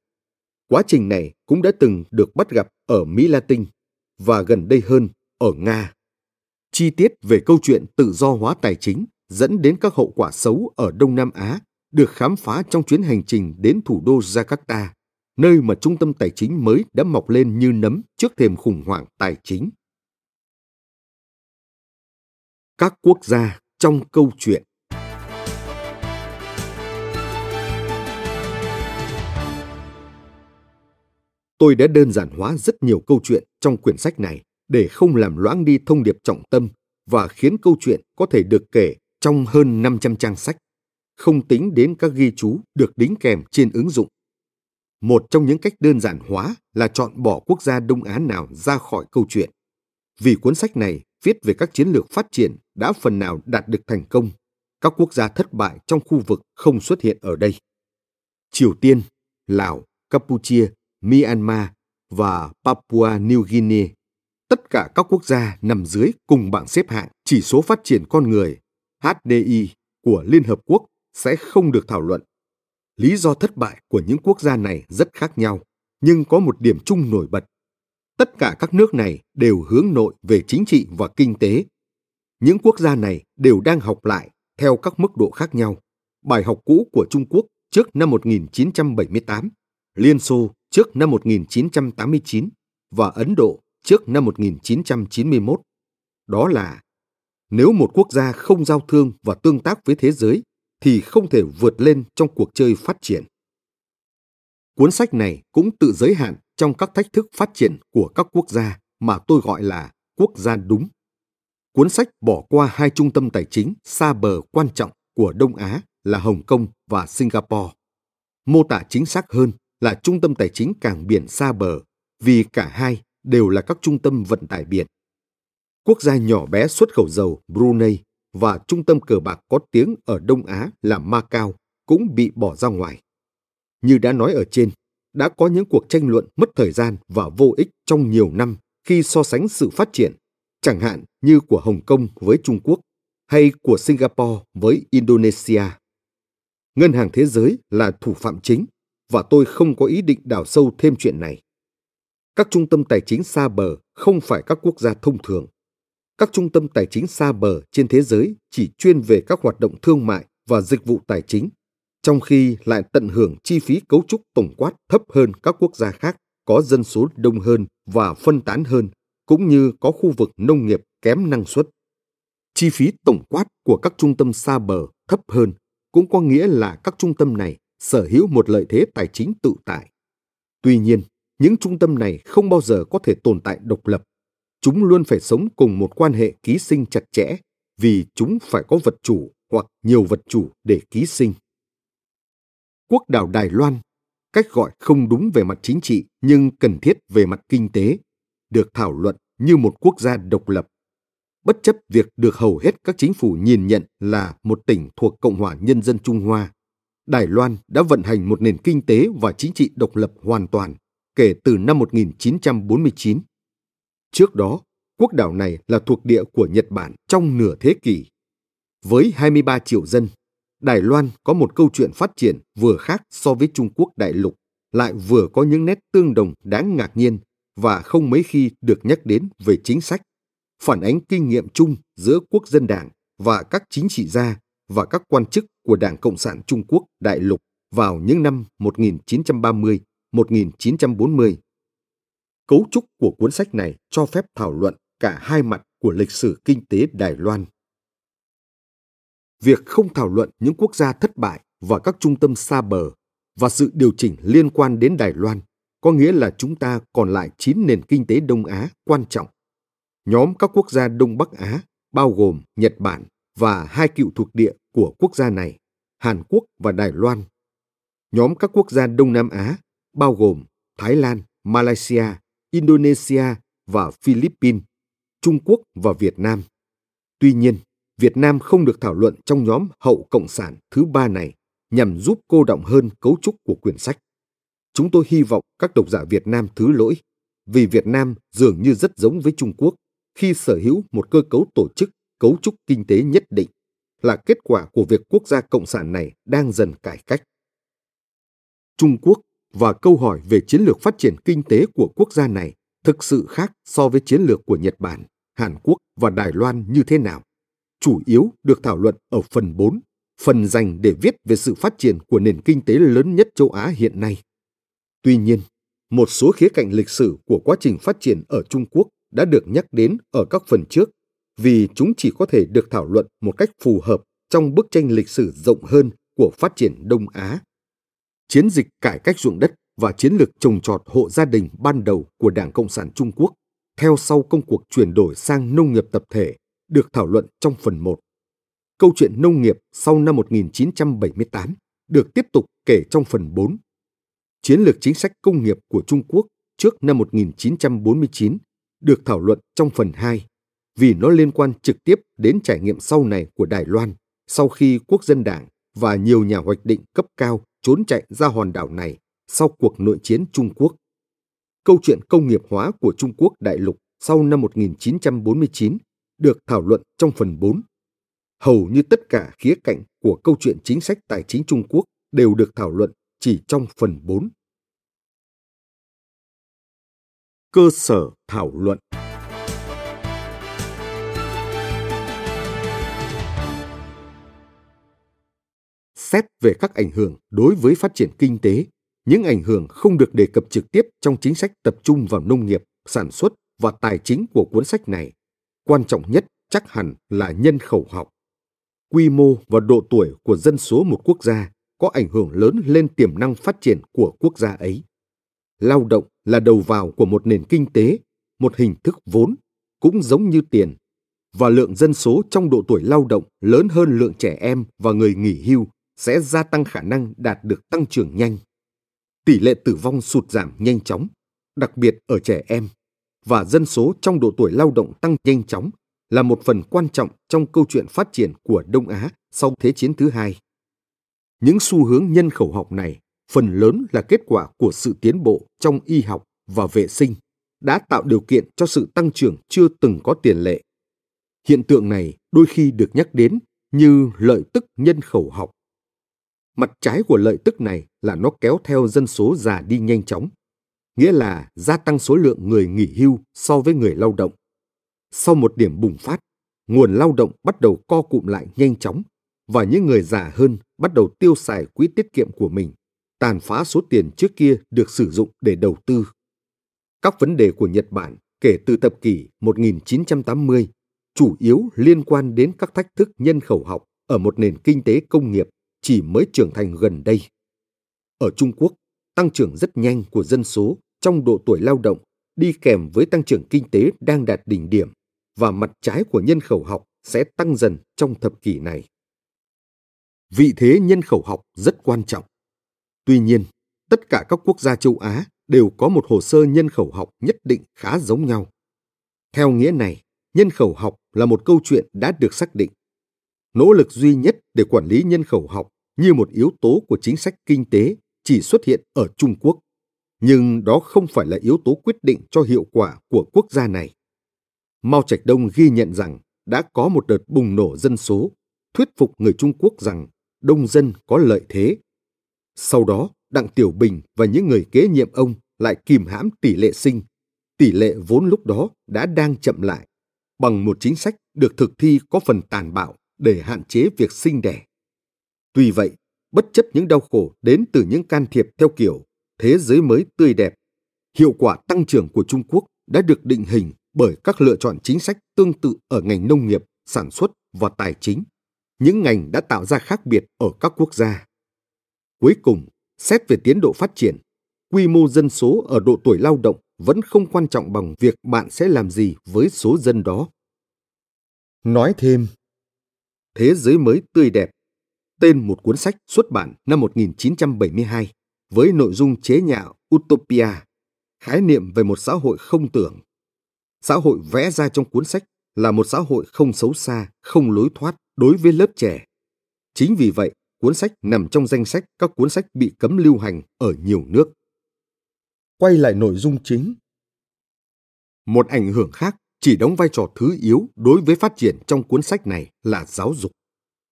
Speaker 1: Quá trình này cũng đã từng được bắt gặp ở Mỹ Latin và gần đây hơn ở Nga. Chi tiết về câu chuyện tự do hóa tài chính dẫn đến các hậu quả xấu ở Đông Nam Á được khám phá trong chuyến hành trình đến thủ đô Jakarta, nơi mà trung tâm tài chính mới đã mọc lên như nấm trước thềm khủng hoảng tài chính. Các quốc gia trong câu chuyện Tôi đã đơn giản hóa rất nhiều câu chuyện trong quyển sách này để không làm loãng đi thông điệp trọng tâm và khiến câu chuyện có thể được kể trong hơn 500 trang sách, không tính đến các ghi chú được đính kèm trên ứng dụng. Một trong những cách đơn giản hóa là chọn bỏ quốc gia Đông Á nào ra khỏi câu chuyện. Vì cuốn sách này viết về các chiến lược phát triển đã phần nào đạt được thành công, các quốc gia thất bại trong khu vực không xuất hiện ở đây. Triều Tiên, Lào, Campuchia, Myanmar và Papua New Guinea tất cả các quốc gia nằm dưới cùng bảng xếp hạng chỉ số phát triển con người HDI của Liên Hợp Quốc sẽ không được thảo luận. Lý do thất bại của những quốc gia này rất khác nhau, nhưng có một điểm chung nổi bật. Tất cả các nước này đều hướng nội về chính trị và kinh tế. Những quốc gia này đều đang học lại theo các mức độ khác nhau. Bài học cũ của Trung Quốc trước năm 1978, Liên Xô trước năm 1989 và Ấn Độ trước năm 1991. Đó là, nếu một quốc gia không giao thương và tương tác với thế giới, thì không thể vượt lên trong cuộc chơi phát triển. Cuốn sách này cũng tự giới hạn trong các thách thức phát triển của các quốc gia mà tôi gọi là quốc gia đúng. Cuốn sách bỏ qua hai trung tâm tài chính xa bờ quan trọng của Đông Á là Hồng Kông và Singapore. Mô tả chính xác hơn là trung tâm tài chính cảng biển xa bờ vì cả hai đều là các trung tâm vận tải biển. Quốc gia nhỏ bé xuất khẩu dầu Brunei và trung tâm cờ bạc có tiếng ở Đông Á là Macau cũng bị bỏ ra ngoài. Như đã nói ở trên, đã có những cuộc tranh luận mất thời gian và vô ích trong nhiều năm khi so sánh sự phát triển, chẳng hạn như của Hồng Kông với Trung Quốc hay của Singapore với Indonesia. Ngân hàng Thế giới là thủ phạm chính và tôi không có ý định đào sâu thêm chuyện này. Các trung tâm tài chính xa bờ không phải các quốc gia thông thường. Các trung tâm tài chính xa bờ trên thế giới chỉ chuyên về các hoạt động thương mại và dịch vụ tài chính, trong khi lại tận hưởng chi phí cấu trúc tổng quát thấp hơn các quốc gia khác có dân số đông hơn và phân tán hơn, cũng như có khu vực nông nghiệp kém năng suất. Chi phí tổng quát của các trung tâm xa bờ thấp hơn cũng có nghĩa là các trung tâm này sở hữu một lợi thế tài chính tự tại. Tuy nhiên, những trung tâm này không bao giờ có thể tồn tại độc lập. Chúng luôn phải sống cùng một quan hệ ký sinh chặt chẽ vì chúng phải có vật chủ hoặc nhiều vật chủ để ký sinh. Quốc đảo Đài Loan, cách gọi không đúng về mặt chính trị nhưng cần thiết về mặt kinh tế, được thảo luận như một quốc gia độc lập. Bất chấp việc được hầu hết các chính phủ nhìn nhận là một tỉnh thuộc Cộng hòa Nhân dân Trung Hoa, Đài Loan đã vận hành một nền kinh tế và chính trị độc lập hoàn toàn kể từ năm 1949. Trước đó, quốc đảo này là thuộc địa của Nhật Bản trong nửa thế kỷ. Với 23 triệu dân, Đài Loan có một câu chuyện phát triển vừa khác so với Trung Quốc đại lục, lại vừa có những nét tương đồng đáng ngạc nhiên và không mấy khi được nhắc đến về chính sách, phản ánh kinh nghiệm chung giữa quốc dân đảng và các chính trị gia và các quan chức của Đảng Cộng sản Trung Quốc đại lục vào những năm 1930-1940. Cấu trúc của cuốn sách này cho phép thảo luận cả hai mặt của lịch sử kinh tế Đài Loan. Việc không thảo luận những quốc gia thất bại và các trung tâm xa bờ và sự điều chỉnh liên quan đến Đài Loan có nghĩa là chúng ta còn lại 9 nền kinh tế Đông Á quan trọng. Nhóm các quốc gia Đông Bắc Á bao gồm Nhật Bản và hai cựu thuộc địa của quốc gia này, Hàn Quốc và Đài Loan. Nhóm các quốc gia Đông Nam Á bao gồm Thái Lan, Malaysia, Indonesia và Philippines, Trung Quốc và Việt Nam. Tuy nhiên, Việt Nam không được thảo luận trong nhóm hậu cộng sản thứ ba này nhằm giúp cô động hơn cấu trúc của quyển sách. Chúng tôi hy vọng các độc giả Việt Nam thứ lỗi, vì Việt Nam dường như rất giống với Trung Quốc khi sở hữu một cơ cấu tổ chức, cấu trúc kinh tế nhất định, là kết quả của việc quốc gia cộng sản này đang dần cải cách. Trung Quốc và câu hỏi về chiến lược phát triển kinh tế của quốc gia này thực sự khác so với chiến lược của Nhật Bản, Hàn Quốc và Đài Loan như thế nào? Chủ yếu được thảo luận ở phần 4, phần dành để viết về sự phát triển của nền kinh tế lớn nhất châu Á hiện nay. Tuy nhiên, một số khía cạnh lịch sử của quá trình phát triển ở Trung Quốc đã được nhắc đến ở các phần trước vì chúng chỉ có thể được thảo luận một cách phù hợp trong bức tranh lịch sử rộng hơn của phát triển Đông Á. Chiến dịch cải cách ruộng đất và chiến lược trồng trọt hộ gia đình ban đầu của Đảng Cộng sản Trung Quốc theo sau công cuộc chuyển đổi sang nông nghiệp tập thể được thảo luận trong phần 1. Câu chuyện nông nghiệp sau năm 1978 được tiếp tục kể trong phần 4 chiến lược chính sách công nghiệp của Trung Quốc trước năm 1949 được thảo luận trong phần 2 vì nó liên quan trực tiếp đến trải nghiệm sau này của Đài Loan, sau khi quốc dân đảng và nhiều nhà hoạch định cấp cao trốn chạy ra hòn đảo này sau cuộc nội chiến Trung Quốc. Câu chuyện công nghiệp hóa của Trung Quốc đại lục sau năm 1949 được thảo luận trong phần 4. Hầu như tất cả khía cạnh của câu chuyện chính sách tài chính Trung Quốc đều được thảo luận chỉ trong phần 4. Cơ sở thảo luận Xét về các ảnh hưởng đối với phát triển kinh tế, những ảnh hưởng không được đề cập trực tiếp trong chính sách tập trung vào nông nghiệp, sản xuất và tài chính của cuốn sách này. Quan trọng nhất chắc hẳn là nhân khẩu học. Quy mô và độ tuổi của dân số một quốc gia có ảnh hưởng lớn lên tiềm năng phát triển của quốc gia ấy. Lao động là đầu vào của một nền kinh tế, một hình thức vốn, cũng giống như tiền, và lượng dân số trong độ tuổi lao động lớn hơn lượng trẻ em và người nghỉ hưu sẽ gia tăng khả năng đạt được tăng trưởng nhanh. Tỷ lệ tử vong sụt giảm nhanh chóng, đặc biệt ở trẻ em, và dân số trong độ tuổi lao động tăng nhanh chóng là một phần quan trọng trong câu chuyện phát triển của Đông Á sau Thế chiến thứ hai. Những xu hướng nhân khẩu học này phần lớn là kết quả của sự tiến bộ trong y học và vệ sinh đã tạo điều kiện cho sự tăng trưởng chưa từng có tiền lệ. Hiện tượng này đôi khi được nhắc đến như lợi tức nhân khẩu học. Mặt trái của lợi tức này là nó kéo theo dân số già đi nhanh chóng, nghĩa là gia tăng số lượng người nghỉ hưu so với người lao động. Sau một điểm bùng phát, nguồn lao động bắt đầu co cụm lại nhanh chóng và những người già hơn bắt đầu tiêu xài quỹ tiết kiệm của mình, tàn phá số tiền trước kia được sử dụng để đầu tư. Các vấn đề của Nhật Bản kể từ thập kỷ 1980 chủ yếu liên quan đến các thách thức nhân khẩu học ở một nền kinh tế công nghiệp chỉ mới trưởng thành gần đây. ở Trung Quốc, tăng trưởng rất nhanh của dân số trong độ tuổi lao động đi kèm với tăng trưởng kinh tế đang đạt đỉnh điểm và mặt trái của nhân khẩu học sẽ tăng dần trong thập kỷ này. Vị thế nhân khẩu học rất quan trọng. Tuy nhiên, tất cả các quốc gia châu Á đều có một hồ sơ nhân khẩu học nhất định khá giống nhau. Theo nghĩa này, nhân khẩu học là một câu chuyện đã được xác định. Nỗ lực duy nhất để quản lý nhân khẩu học như một yếu tố của chính sách kinh tế chỉ xuất hiện ở Trung Quốc, nhưng đó không phải là yếu tố quyết định cho hiệu quả của quốc gia này. Mao Trạch Đông ghi nhận rằng đã có một đợt bùng nổ dân số, thuyết phục người Trung Quốc rằng đông dân có lợi thế. Sau đó, Đặng Tiểu Bình và những người kế nhiệm ông lại kìm hãm tỷ lệ sinh. Tỷ lệ vốn lúc đó đã đang chậm lại, bằng một chính sách được thực thi có phần tàn bạo để hạn chế việc sinh đẻ. Tuy vậy, bất chấp những đau khổ đến từ những can thiệp theo kiểu thế giới mới tươi đẹp, hiệu quả tăng trưởng của Trung Quốc đã được định hình bởi các lựa chọn chính sách tương tự ở ngành nông nghiệp, sản xuất và tài chính, những ngành đã tạo ra khác biệt ở các quốc gia. Cuối cùng, xét về tiến độ phát triển, quy mô dân số ở độ tuổi lao động vẫn không quan trọng bằng việc bạn sẽ làm gì với số dân đó. Nói thêm, Thế giới mới tươi đẹp, tên một cuốn sách xuất bản năm 1972 với nội dung chế nhạo Utopia, khái niệm về một xã hội không tưởng. Xã hội vẽ ra trong cuốn sách là một xã hội không xấu xa, không lối thoát đối với lớp trẻ. Chính vì vậy, cuốn sách nằm trong danh sách các cuốn sách bị cấm lưu hành ở nhiều nước. Quay lại nội dung chính. Một ảnh hưởng khác chỉ đóng vai trò thứ yếu đối với phát triển trong cuốn sách này là giáo dục.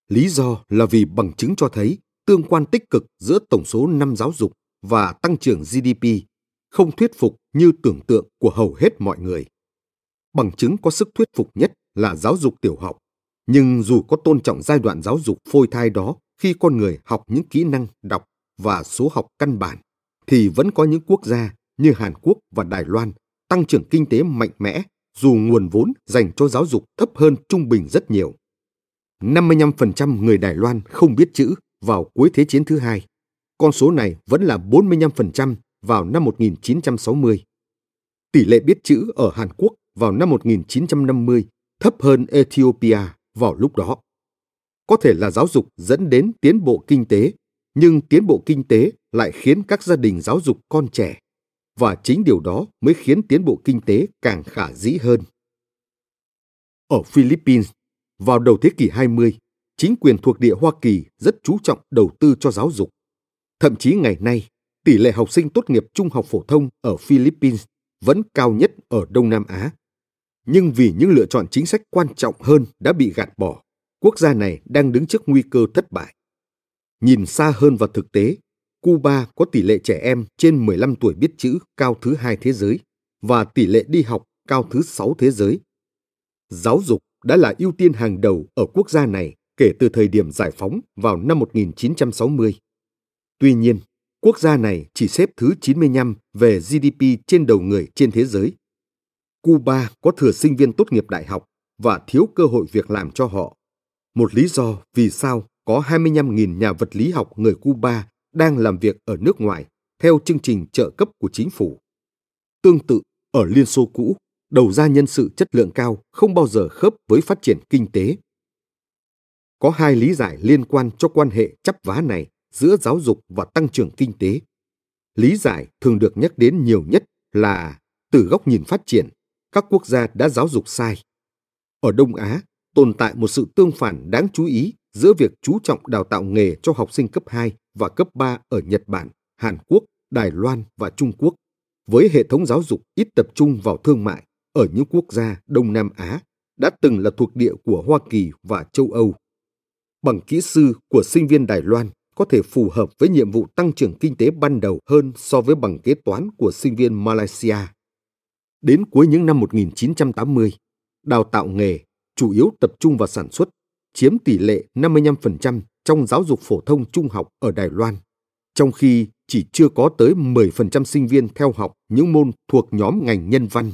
Speaker 1: Lý do là vì bằng chứng cho thấy tương quan tích cực giữa tổng số năm giáo dục và tăng trưởng GDP không thuyết phục như tưởng tượng của hầu hết mọi người. Bằng chứng có sức thuyết phục nhất là giáo dục tiểu học, nhưng dù có tôn trọng giai đoạn giáo dục phôi thai đó khi con người học những kỹ năng đọc và số học căn bản, thì vẫn có những quốc gia như Hàn Quốc và Đài Loan tăng trưởng kinh tế mạnh mẽ dù nguồn vốn dành cho giáo dục thấp hơn trung bình rất nhiều. 55% người Đài Loan không biết chữ vào cuối Thế chiến thứ hai. Con số này vẫn là 45% vào năm 1960. Tỷ lệ biết chữ ở Hàn Quốc vào năm 1950 thấp hơn Ethiopia vào lúc đó. Có thể là giáo dục dẫn đến tiến bộ kinh tế, nhưng tiến bộ kinh tế lại khiến các gia đình giáo dục con trẻ. Và chính điều đó mới khiến tiến bộ kinh tế càng khả dĩ hơn. Ở Philippines, vào đầu thế kỷ 20, chính quyền thuộc địa Hoa Kỳ rất chú trọng đầu tư cho giáo dục. Thậm chí ngày nay, tỷ lệ học sinh tốt nghiệp trung học phổ thông ở Philippines vẫn cao nhất ở Đông Nam Á. Nhưng vì những lựa chọn chính sách quan trọng hơn đã bị gạt bỏ, quốc gia này đang đứng trước nguy cơ thất bại. Nhìn xa hơn vào thực tế, Cuba có tỷ lệ trẻ em trên 15 tuổi biết chữ cao thứ hai thế giới và tỷ lệ đi học cao thứ sáu thế giới. Giáo dục đã là ưu tiên hàng đầu ở quốc gia này kể từ thời điểm giải phóng vào năm 1960. Tuy nhiên, quốc gia này chỉ xếp thứ 95 về GDP trên đầu người trên thế giới. Cuba có thừa sinh viên tốt nghiệp đại học và thiếu cơ hội việc làm cho họ. Một lý do vì sao có 25.000 nhà vật lý học người Cuba đang làm việc ở nước ngoài theo chương trình trợ cấp của chính phủ. Tương tự, ở Liên Xô cũ, đầu ra nhân sự chất lượng cao không bao giờ khớp với phát triển kinh tế. Có hai lý giải liên quan cho quan hệ chấp vá này giữa giáo dục và tăng trưởng kinh tế. Lý giải thường được nhắc đến nhiều nhất là từ góc nhìn phát triển, các quốc gia đã giáo dục sai. Ở Đông Á, tồn tại một sự tương phản đáng chú ý giữa việc chú trọng đào tạo nghề cho học sinh cấp 2 và cấp 3 ở Nhật Bản, Hàn Quốc, Đài Loan và Trung Quốc, với hệ thống giáo dục ít tập trung vào thương mại ở những quốc gia Đông Nam Á đã từng là thuộc địa của Hoa Kỳ và châu Âu. Bằng kỹ sư của sinh viên Đài Loan có thể phù hợp với nhiệm vụ tăng trưởng kinh tế ban đầu hơn so với bằng kế toán của sinh viên Malaysia. Đến cuối những năm 1980, đào tạo nghề chủ yếu tập trung vào sản xuất, chiếm tỷ lệ 55% trong giáo dục phổ thông trung học ở Đài Loan, trong khi chỉ chưa có tới 10% sinh viên theo học những môn thuộc nhóm ngành nhân văn.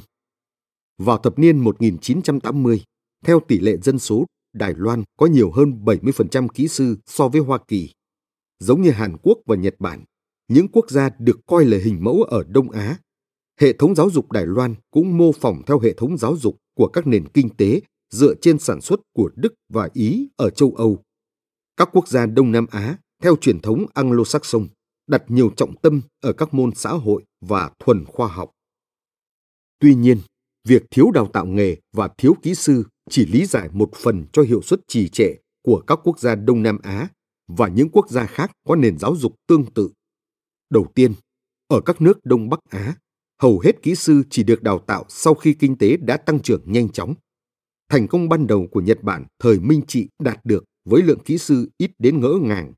Speaker 1: Vào thập niên 1980, theo tỷ lệ dân số, Đài Loan có nhiều hơn 70% kỹ sư so với Hoa Kỳ. Giống như Hàn Quốc và Nhật Bản, những quốc gia được coi là hình mẫu ở Đông Á. Hệ thống giáo dục Đài Loan cũng mô phỏng theo hệ thống giáo dục của các nền kinh tế dựa trên sản xuất của Đức và Ý ở châu Âu. Các quốc gia Đông Nam Á, theo truyền thống Anglo-Saxon, đặt nhiều trọng tâm ở các môn xã hội và thuần khoa học. Tuy nhiên, việc thiếu đào tạo nghề và thiếu kỹ sư chỉ lý giải một phần cho hiệu suất trì trệ của các quốc gia Đông Nam Á và những quốc gia khác có nền giáo dục tương tự. Đầu tiên, ở các nước Đông Bắc Á, hầu hết kỹ sư chỉ được đào tạo sau khi kinh tế đã tăng trưởng nhanh chóng. Thành công ban đầu của Nhật Bản thời Minh Trị đạt được với lượng kỹ sư ít đến ngỡ ngàng.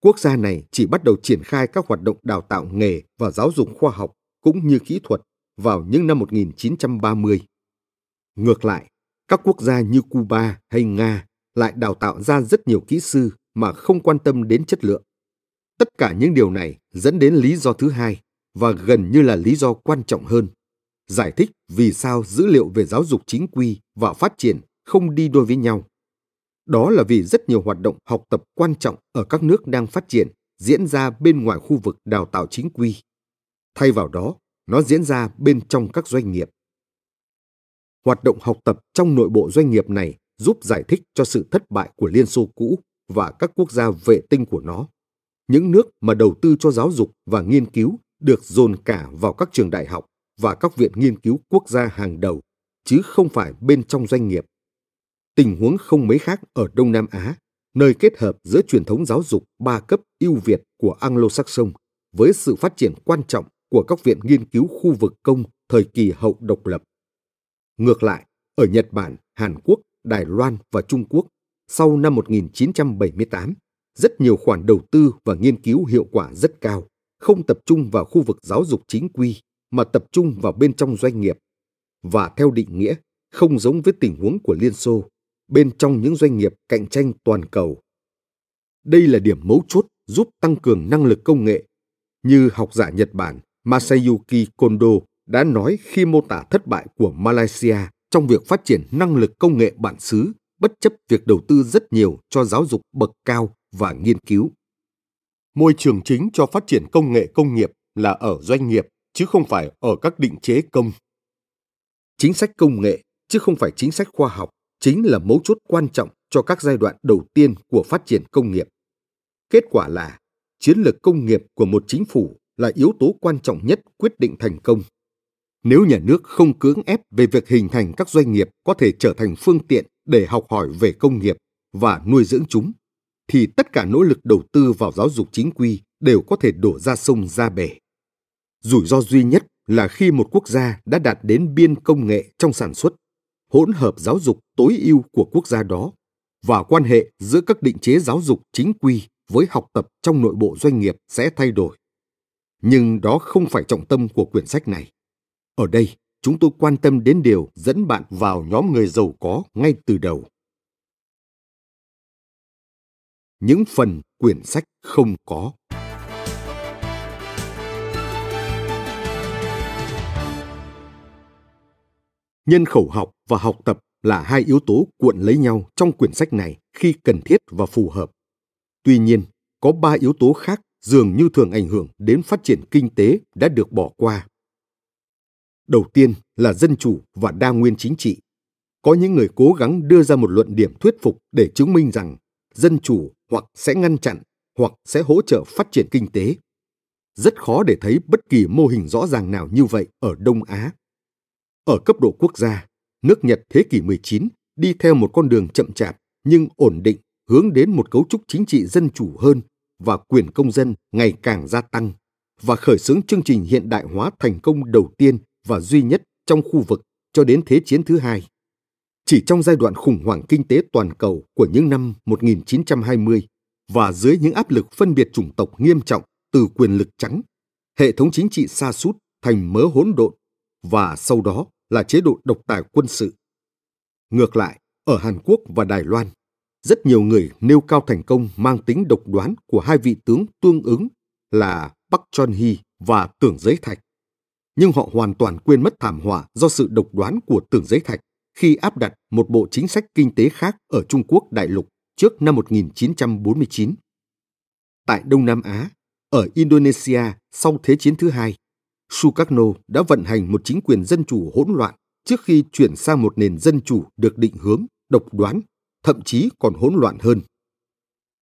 Speaker 1: Quốc gia này chỉ bắt đầu triển khai các hoạt động đào tạo nghề và giáo dục khoa học cũng như kỹ thuật vào những năm 1930. Ngược lại, các quốc gia như Cuba hay Nga lại đào tạo ra rất nhiều kỹ sư mà không quan tâm đến chất lượng. Tất cả những điều này dẫn đến lý do thứ hai và gần như là lý do quan trọng hơn. Giải thích vì sao dữ liệu về giáo dục chính quy và phát triển không đi đôi với nhau. Đó là vì rất nhiều hoạt động học tập quan trọng ở các nước đang phát triển diễn ra bên ngoài khu vực đào tạo chính quy. Thay vào đó, nó diễn ra bên trong các doanh nghiệp. Hoạt động học tập trong nội bộ doanh nghiệp này giúp giải thích cho sự thất bại của Liên Xô cũ và các quốc gia vệ tinh của nó. Những nước mà đầu tư cho giáo dục và nghiên cứu được dồn cả vào các trường đại học và các viện nghiên cứu quốc gia hàng đầu, chứ không phải bên trong doanh nghiệp. Tình huống không mấy khác ở Đông Nam Á, nơi kết hợp giữa truyền thống giáo dục ba cấp ưu việt của Anglo-Saxon với sự phát triển quan trọng của các viện nghiên cứu khu vực công thời kỳ hậu độc lập. Ngược lại, ở Nhật Bản, Hàn Quốc, Đài Loan và Trung Quốc, sau năm 1978, rất nhiều khoản đầu tư và nghiên cứu hiệu quả rất cao, không tập trung vào khu vực giáo dục chính quy mà tập trung vào bên trong doanh nghiệp. Và theo định nghĩa, không giống với tình huống của Liên Xô, bên trong những doanh nghiệp cạnh tranh toàn cầu. Đây là điểm mấu chốt giúp tăng cường năng lực công nghệ. Như học giả Nhật Bản Masayuki Kondo đã nói khi mô tả thất bại của Malaysia trong việc phát triển năng lực công nghệ bản xứ, bất chấp việc đầu tư rất nhiều cho giáo dục bậc cao và nghiên cứu. Môi trường chính cho phát triển công nghệ công nghiệp là ở doanh nghiệp, chứ không phải ở các định chế công. Chính sách công nghệ, chứ không phải chính sách khoa học, chính là mấu chốt quan trọng cho các giai đoạn đầu tiên của phát triển công nghiệp. Kết quả là chiến lược công nghiệp của một chính phủ là yếu tố quan trọng nhất quyết định thành công. Nếu nhà nước không cưỡng ép về việc hình thành các doanh nghiệp có thể trở thành phương tiện để học hỏi về công nghiệp và nuôi dưỡng chúng, thì tất cả nỗ lực đầu tư vào giáo dục chính quy đều có thể đổ ra sông ra bể. Rủi ro duy nhất là khi một quốc gia đã đạt đến biên công nghệ trong sản xuất, hỗn hợp giáo dục tối ưu của quốc gia đó và quan hệ giữa các định chế giáo dục chính quy với học tập trong nội bộ doanh nghiệp sẽ thay đổi. Nhưng đó không phải trọng tâm của quyển sách này. Ở đây, chúng tôi quan tâm đến điều dẫn bạn vào nhóm người giàu có ngay từ đầu. Những phần quyển sách không có. Nhân khẩu học và học tập là hai yếu tố cuộn lấy nhau trong quyển sách này khi cần thiết và phù hợp. Tuy nhiên, có ba yếu tố khác dường như thường ảnh hưởng đến phát triển kinh tế đã được bỏ qua. Đầu tiên là dân chủ và đa nguyên chính trị. Có những người cố gắng đưa ra một luận điểm thuyết phục để chứng minh rằng dân chủ hoặc sẽ ngăn chặn hoặc sẽ hỗ trợ phát triển kinh tế. Rất khó để thấy bất kỳ mô hình rõ ràng nào như vậy ở Đông Á. Ở cấp độ quốc gia, nước Nhật thế kỷ 19 đi theo một con đường chậm chạp nhưng ổn định hướng đến một cấu trúc chính trị dân chủ hơn và quyền công dân ngày càng gia tăng và khởi xướng chương trình hiện đại hóa thành công đầu tiên và duy nhất trong khu vực cho đến Thế chiến thứ hai. Chỉ trong giai đoạn khủng hoảng kinh tế toàn cầu của những năm 1920 và dưới những áp lực phân biệt chủng tộc nghiêm trọng từ quyền lực trắng, hệ thống chính trị sa sút thành mớ hỗn độn và sau đó là chế độ độc tài quân sự. Ngược lại, ở Hàn Quốc và Đài Loan, rất nhiều người nêu cao thành công mang tính độc đoán của hai vị tướng tương ứng là Park Chon-hee và Tưởng Giới Thạch. Nhưng họ hoàn toàn quên mất thảm họa do sự độc đoán của Tưởng Giới Thạch khi áp đặt một bộ chính sách kinh tế khác ở Trung Quốc đại lục trước năm 1949. Tại Đông Nam Á, Ở Indonesia sau Thế chiến thứ hai, Sukarno đã vận hành một chính quyền dân chủ hỗn loạn trước khi chuyển sang một nền dân chủ được định hướng, độc đoán, thậm chí còn hỗn loạn hơn.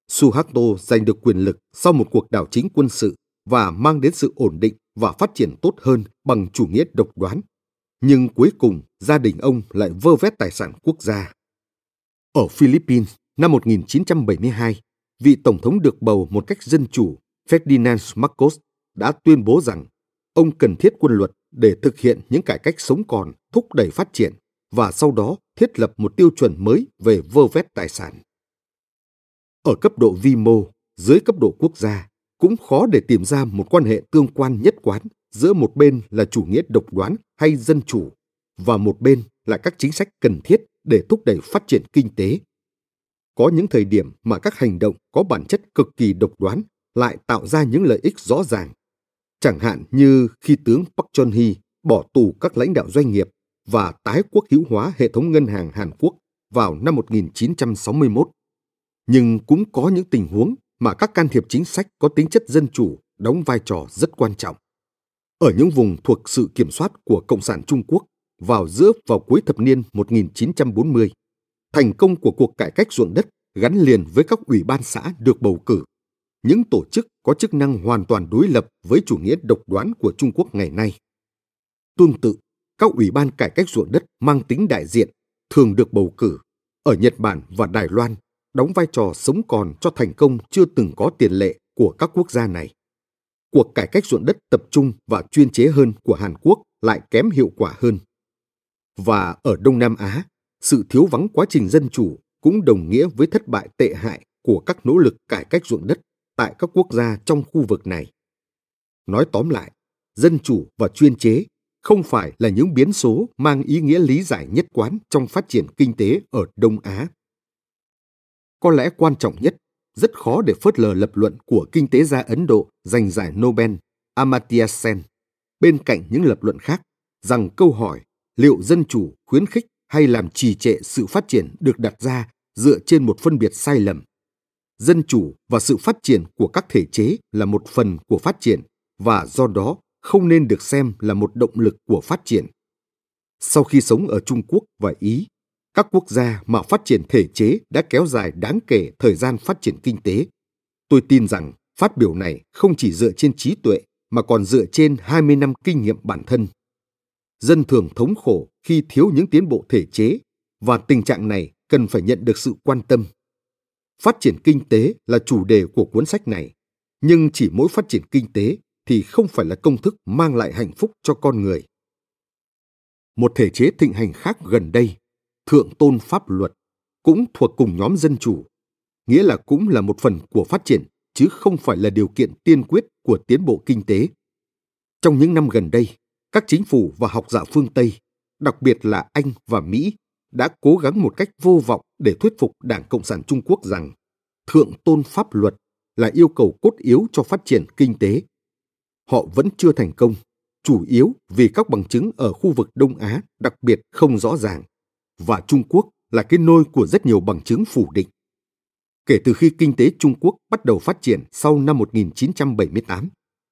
Speaker 1: Suharto giành được quyền lực sau một cuộc đảo chính quân sự và mang đến sự ổn định và phát triển tốt hơn bằng chủ nghĩa độc đoán. Nhưng cuối cùng, gia đình ông lại vơ vét tài sản quốc gia. Ở Philippines, năm 1972, vị tổng thống được bầu một cách dân chủ, Ferdinand Marcos, đã tuyên bố rằng ông cần thiết quân luật để thực hiện những cải cách sống còn, thúc đẩy phát triển và sau đó thiết lập một tiêu chuẩn mới về vơ vét tài sản. Ở cấp độ vi mô, dưới cấp độ quốc gia, cũng khó để tìm ra một quan hệ tương quan nhất quán giữa một bên là chủ nghĩa độc đoán hay dân chủ và một bên là các chính sách cần thiết để thúc đẩy phát triển kinh tế. Có những thời điểm mà các hành động có bản chất cực kỳ độc đoán lại tạo ra những lợi ích rõ ràng. Chẳng hạn như khi tướng Park Chun-hee bỏ tù các lãnh đạo doanh nghiệp và tái quốc hữu hóa hệ thống ngân hàng Hàn Quốc vào năm 1961. Nhưng cũng có những tình huống mà các can thiệp chính sách có tính chất dân chủ đóng vai trò rất quan trọng. Ở những vùng thuộc sự kiểm soát của Cộng sản Trung Quốc vào giữa vào cuối thập niên 1940, thành công của cuộc cải cách ruộng đất gắn liền với các ủy ban xã được bầu cử, những tổ chức có chức năng hoàn toàn đối lập với chủ nghĩa độc đoán của Trung Quốc ngày nay. Tương tự, các ủy ban cải cách ruộng đất mang tính đại diện thường được bầu cử ở Nhật Bản và Đài Loan đóng vai trò sống còn cho thành công chưa từng có tiền lệ của các quốc gia này. Cuộc cải cách ruộng đất tập trung và chuyên chế hơn của Hàn Quốc lại kém hiệu quả hơn. Và ở Đông Nam Á, sự thiếu vắng quá trình dân chủ cũng đồng nghĩa với thất bại tệ hại của các nỗ lực cải cách ruộng đất tại các quốc gia trong khu vực này. Nói tóm lại, dân chủ và chuyên chế không phải là những biến số mang ý nghĩa lý giải nhất quán trong phát triển kinh tế ở Đông Á. Có lẽ quan trọng nhất, rất khó để phớt lờ lập luận của kinh tế gia Ấn Độ giành giải Nobel Amartya Sen, bên cạnh những lập luận khác, rằng câu hỏi liệu dân chủ khuyến khích hay làm trì trệ sự phát triển được đặt ra dựa trên một phân biệt sai lầm. Dân chủ và sự phát triển của các thể chế là một phần của phát triển và do đó không nên được xem là một động lực của phát triển. Sau khi sống ở Trung Quốc và Ý, các quốc gia mà phát triển thể chế đã kéo dài đáng kể thời gian phát triển kinh tế. Tôi tin rằng phát biểu này không chỉ dựa trên trí tuệ mà còn dựa trên 20 năm kinh nghiệm bản thân. Dân thường thống khổ khi thiếu những tiến bộ thể chế và tình trạng này cần phải nhận được sự quan tâm. Phát triển kinh tế là chủ đề của cuốn sách này, nhưng chỉ mỗi phát triển kinh tế thì không phải là công thức mang lại hạnh phúc cho con người. Một thể chế thịnh hành khác gần đây thượng tôn pháp luật cũng thuộc cùng nhóm dân chủ, nghĩa là cũng là một phần của phát triển chứ không phải là điều kiện tiên quyết của tiến bộ kinh tế. Trong những năm gần đây, các chính phủ và học giả phương Tây, đặc biệt là Anh và Mỹ, đã cố gắng một cách vô vọng để thuyết phục Đảng Cộng sản Trung Quốc rằng thượng tôn pháp luật là yêu cầu cốt yếu cho phát triển kinh tế. Họ vẫn chưa thành công, chủ yếu vì các bằng chứng ở khu vực Đông Á đặc biệt không rõ ràng và Trung Quốc là cái nôi của rất nhiều bằng chứng phủ định. Kể từ khi kinh tế Trung Quốc bắt đầu phát triển sau năm 1978,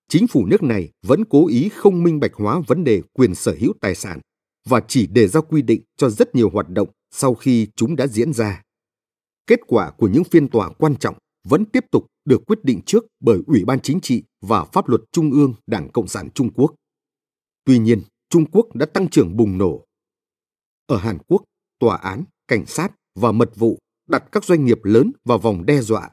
Speaker 1: chính phủ nước này vẫn cố ý không minh bạch hóa vấn đề quyền sở hữu tài sản và chỉ đề ra quy định cho rất nhiều hoạt động sau khi chúng đã diễn ra. Kết quả của những phiên tòa quan trọng vẫn tiếp tục được quyết định trước bởi Ủy ban Chính trị và Pháp luật Trung ương Đảng Cộng sản Trung Quốc. Tuy nhiên, Trung Quốc đã tăng trưởng bùng nổ. Ở Hàn Quốc, tòa án, cảnh sát và mật vụ đặt các doanh nghiệp lớn vào vòng đe dọa,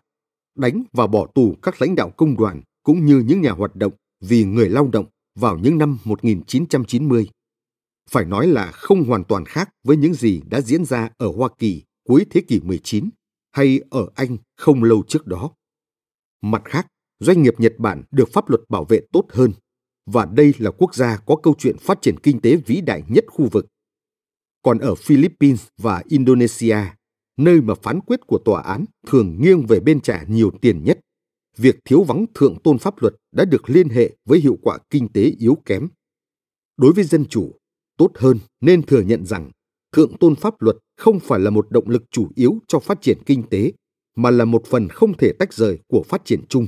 Speaker 1: đánh và bỏ tù các lãnh đạo công đoàn cũng như những nhà hoạt động vì người lao động vào những năm 1990. Phải nói là không hoàn toàn khác với những gì đã diễn ra ở Hoa Kỳ cuối thế kỷ 19 hay ở Anh không lâu trước đó. Mặt khác, doanh nghiệp Nhật Bản được pháp luật bảo vệ tốt hơn, và đây là quốc gia có câu chuyện phát triển kinh tế vĩ đại nhất khu vực. Còn ở Philippines và Indonesia, nơi mà phán quyết của tòa án thường nghiêng về bên trả nhiều tiền nhất, việc thiếu vắng thượng tôn pháp luật đã được liên hệ với hiệu quả kinh tế yếu kém. Đối với dân chủ, tốt hơn nên thừa nhận rằng thượng tôn pháp luật không phải là một động lực chủ yếu cho phát triển kinh tế, mà là một phần không thể tách rời của phát triển chung.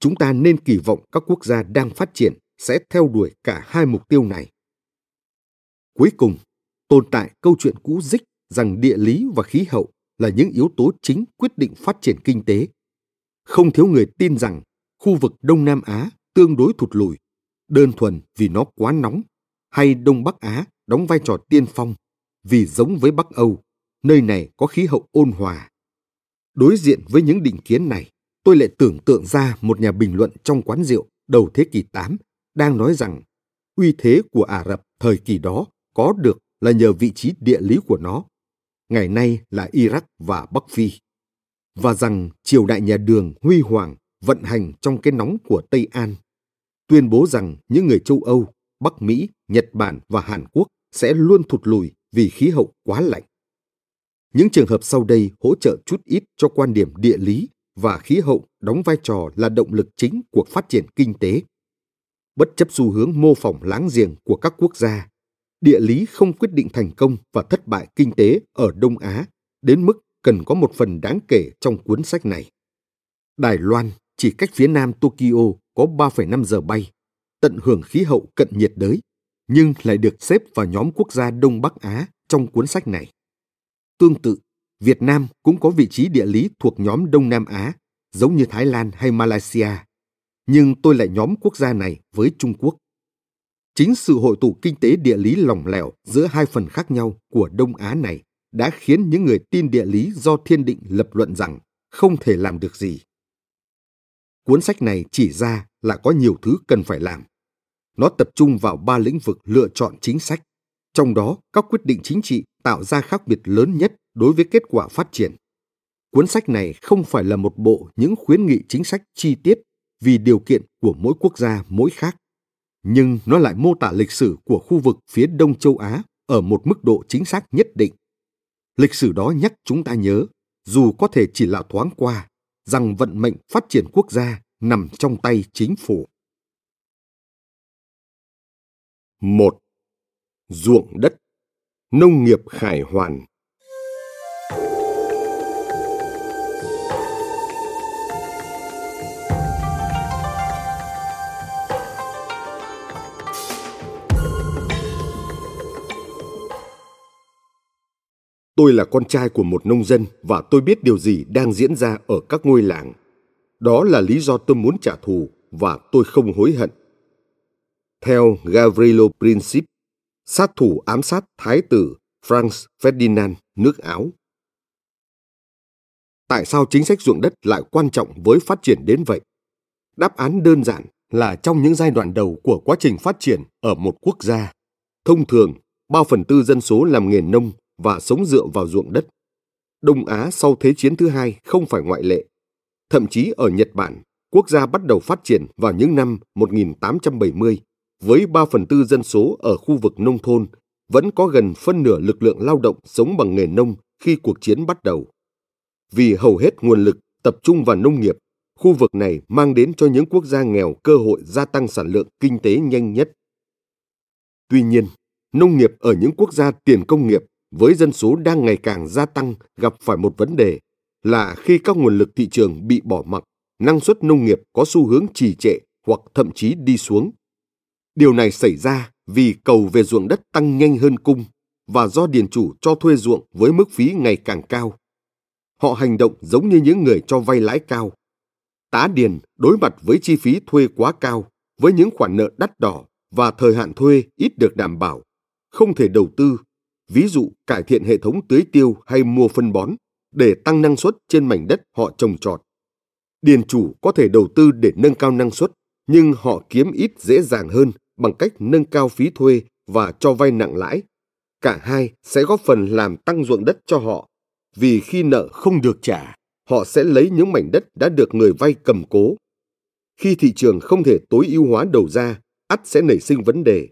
Speaker 1: chúng ta nên kỳ vọng các quốc gia đang phát triển sẽ theo đuổi cả hai mục tiêu này. Cuối cùng, tồn tại câu chuyện cũ dích rằng địa lý và khí hậu là những yếu tố chính quyết định phát triển kinh tế. Không thiếu người tin rằng khu vực Đông Nam Á tương đối thụt lùi, đơn thuần vì nó quá nóng, hay Đông Bắc Á đóng vai trò tiên phong vì giống với Bắc Âu, nơi này có khí hậu ôn hòa. Đối diện với những định kiến này, tôi lại tưởng tượng ra một nhà bình luận trong quán rượu đầu thế kỷ 8 đang nói rằng uy thế của Ả Rập thời kỳ đó có được là nhờ vị trí địa lý của nó, ngày nay là Iraq và Bắc Phi, và rằng triều đại nhà đường huy hoàng vận hành trong cái nóng của Tây An, tuyên bố rằng những người châu Âu, Bắc Mỹ, Nhật Bản và Hàn Quốc sẽ luôn thụt lùi vì khí hậu quá lạnh. Những trường hợp sau đây hỗ trợ chút ít cho quan điểm địa lý và khí hậu đóng vai trò là động lực chính của phát triển kinh tế. Bất chấp xu hướng mô phỏng láng giềng của các quốc gia, địa lý không quyết định thành công và thất bại kinh tế ở Đông Á đến mức cần có một phần đáng kể trong cuốn sách này. Đài Loan chỉ cách phía nam Tokyo có 3,5 giờ bay, tận hưởng khí hậu cận nhiệt đới, nhưng lại được xếp vào nhóm quốc gia Đông Bắc Á trong cuốn sách này. Tương tự, Việt Nam cũng có vị trí địa lý thuộc nhóm Đông Nam Á, giống như Thái Lan hay Malaysia. Nhưng tôi lại nhóm quốc gia này với Trung Quốc. Chính sự hội tụ kinh tế địa lý lỏng lẻo giữa hai phần khác nhau của Đông Á này đã khiến những người tin địa lý do thiên định lập luận rằng không thể làm được gì. Cuốn sách này chỉ ra là có nhiều thứ cần phải làm. Nó tập trung vào ba lĩnh vực lựa chọn chính sách, trong đó các quyết định chính trị tạo ra khác biệt lớn nhất đối với kết quả phát triển. Cuốn sách này không phải là một bộ những khuyến nghị chính sách chi tiết vì điều kiện của mỗi quốc gia mỗi khác, nhưng nó lại mô tả lịch sử của khu vực phía Đông châu Á ở một mức độ chính xác nhất định. Lịch sử đó nhắc chúng ta nhớ, dù có thể chỉ là thoáng qua, rằng vận mệnh phát triển quốc gia nằm trong tay chính phủ. Một, Ruộng đất Nông nghiệp khải hoàn Tôi là con trai của một nông dân và tôi biết điều gì đang diễn ra ở các ngôi làng. Đó là lý do tôi muốn trả thù và tôi không hối hận. Theo Gavrilo Princip, sát thủ ám sát thái tử Franz Ferdinand nước Áo. Tại sao chính sách ruộng đất lại quan trọng với phát triển đến vậy? Đáp án đơn giản là trong những giai đoạn đầu của quá trình phát triển ở một quốc gia, thông thường bao phần tư dân số làm nghề nông và sống dựa vào ruộng đất. Đông Á sau Thế chiến thứ hai không phải ngoại lệ. Thậm chí ở Nhật Bản, quốc gia bắt đầu phát triển vào những năm 1870 với 3 phần tư dân số ở khu vực nông thôn, vẫn có gần phân nửa lực lượng lao động sống bằng nghề nông khi cuộc chiến bắt đầu. Vì hầu hết nguồn lực tập trung vào nông nghiệp, khu vực này mang đến cho những quốc gia nghèo cơ hội gia tăng sản lượng kinh tế nhanh nhất. Tuy nhiên, nông nghiệp ở những quốc gia tiền công nghiệp với dân số đang ngày càng gia tăng gặp phải một vấn đề là khi các nguồn lực thị trường bị bỏ mặc, năng suất nông nghiệp có xu hướng trì trệ hoặc thậm chí đi xuống. Điều này xảy ra vì cầu về ruộng đất tăng nhanh hơn cung và do điền chủ cho thuê ruộng với mức phí ngày càng cao. Họ hành động giống như những người cho vay lãi cao. Tá điền đối mặt với chi phí thuê quá cao, với những khoản nợ đắt đỏ và thời hạn thuê ít được đảm bảo, không thể đầu tư ví dụ cải thiện hệ thống tưới tiêu hay mua phân bón để tăng năng suất trên mảnh đất họ trồng trọt. Điền chủ có thể đầu tư để nâng cao năng suất, nhưng họ kiếm ít dễ dàng hơn bằng cách nâng cao phí thuê và cho vay nặng lãi. Cả hai sẽ góp phần làm tăng ruộng đất cho họ, vì khi nợ không được trả, họ sẽ lấy những mảnh đất đã được người vay cầm cố. Khi thị trường không thể tối ưu hóa đầu ra, ắt sẽ nảy sinh vấn đề.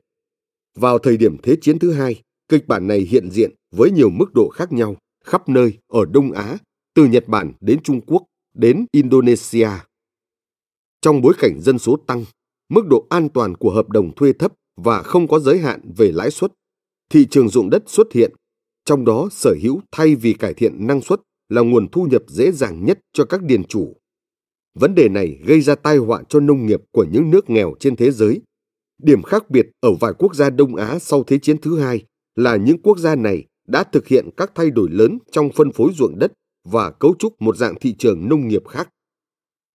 Speaker 1: Vào thời điểm Thế chiến thứ hai, Kịch bản này hiện diện với nhiều mức độ khác nhau khắp nơi ở Đông Á, từ Nhật Bản đến Trung Quốc đến Indonesia. Trong bối cảnh dân số tăng, mức độ an toàn của hợp đồng thuê thấp và không có giới hạn về lãi suất, thị trường dụng đất xuất hiện, trong đó sở hữu thay vì cải thiện năng suất là nguồn thu nhập dễ dàng nhất cho các điền chủ. Vấn đề này gây ra tai họa cho nông nghiệp của những nước nghèo trên thế giới. Điểm khác biệt ở vài quốc gia Đông Á sau Thế chiến thứ hai là những quốc gia này đã thực hiện các thay đổi lớn trong phân phối ruộng đất và cấu trúc một dạng thị trường nông nghiệp khác.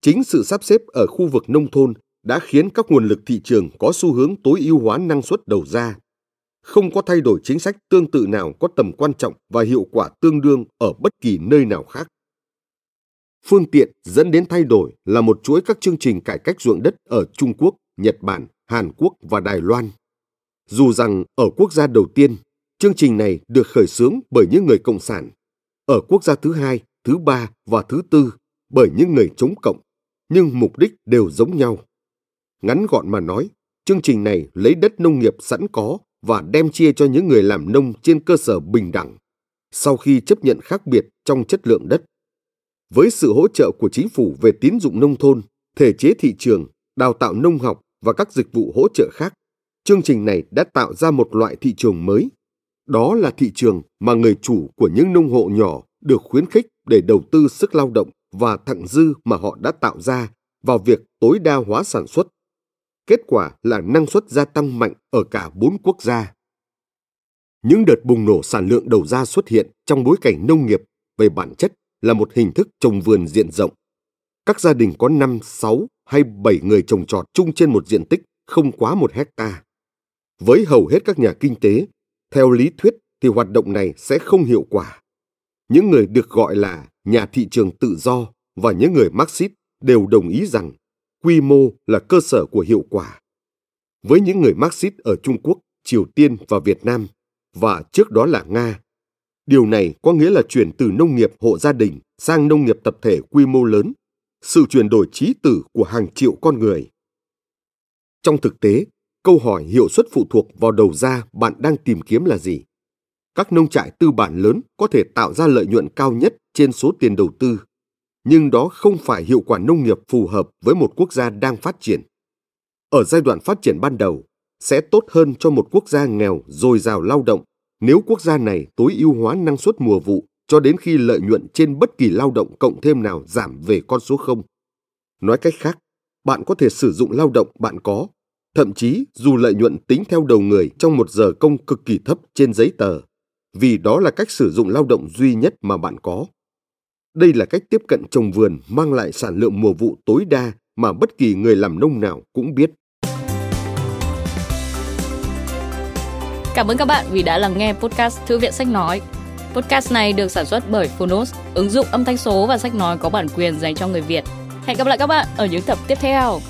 Speaker 1: Chính sự sắp xếp ở khu vực nông thôn đã khiến các nguồn lực thị trường có xu hướng tối ưu hóa năng suất đầu ra. Không có thay đổi chính sách tương tự nào có tầm quan trọng và hiệu quả tương đương ở bất kỳ nơi nào khác. Phương tiện dẫn đến thay đổi là một chuỗi các chương trình cải cách ruộng đất ở Trung Quốc, Nhật Bản, Hàn Quốc và Đài Loan. Dù rằng ở quốc gia đầu tiên, chương trình này được khởi xướng bởi những người cộng sản, ở quốc gia thứ hai, thứ ba và thứ tư bởi những người chống cộng, nhưng mục đích đều giống nhau. Ngắn gọn mà nói, chương trình này lấy đất nông nghiệp sẵn có và đem chia cho những người làm nông trên cơ sở bình đẳng, sau khi chấp nhận khác biệt trong chất lượng đất. Với sự hỗ trợ của chính phủ về tín dụng nông thôn, thể chế thị trường, đào tạo nông học và các dịch vụ hỗ trợ khác, chương trình này đã tạo ra một loại thị trường mới. Đó là thị trường mà người chủ của những nông hộ nhỏ được khuyến khích để đầu tư sức lao động và thặng dư mà họ đã tạo ra vào việc tối đa hóa sản xuất. Kết quả là năng suất gia tăng mạnh ở cả bốn quốc gia. Những đợt bùng nổ sản lượng đầu ra xuất hiện trong bối cảnh nông nghiệp về bản chất là một hình thức trồng vườn diện rộng. Các gia đình có 5, 6 hay 7 người trồng trọt chung trên một diện tích không quá một hecta. Với hầu hết các nhà kinh tế, theo lý thuyết thì hoạt động này sẽ không hiệu quả. Những người được gọi là nhà thị trường tự do và những người Marxist đều đồng ý rằng quy mô là cơ sở của hiệu quả. Với những người Marxist ở Trung Quốc, Triều Tiên và Việt Nam, và trước đó là Nga, điều này có nghĩa là chuyển từ nông nghiệp hộ gia đình sang nông nghiệp tập thể quy mô lớn, sự chuyển đổi trí tử của hàng triệu con người. Trong thực tế, câu hỏi hiệu suất phụ thuộc vào đầu ra bạn đang tìm kiếm là gì? Các nông trại tư bản lớn có thể tạo ra lợi nhuận cao nhất trên số tiền đầu tư nhưng đó không phải hiệu quả nông nghiệp phù hợp với một quốc gia đang phát triển. Ở giai đoạn phát triển ban đầu, sẽ tốt hơn cho một quốc gia nghèo dồi dào lao động nếu quốc gia này tối ưu hóa năng suất mùa vụ cho đến khi lợi nhuận trên bất kỳ lao động cộng thêm nào giảm về con số không. Nói cách khác, bạn có thể sử dụng lao động bạn có, thậm chí dù lợi nhuận tính theo đầu người trong một giờ công cực kỳ thấp trên giấy tờ, vì đó là cách sử dụng lao động duy nhất mà bạn có. Đây là cách tiếp cận trồng vườn mang lại sản lượng mùa vụ tối đa mà bất kỳ người làm nông nào cũng biết.
Speaker 2: Cảm ơn các bạn vì đã lắng nghe podcast Thư viện Sách Nói. Podcast này được sản xuất bởi Phonos, ứng dụng âm thanh số và sách nói có bản quyền dành cho người Việt. Hẹn gặp lại các bạn ở những tập tiếp theo.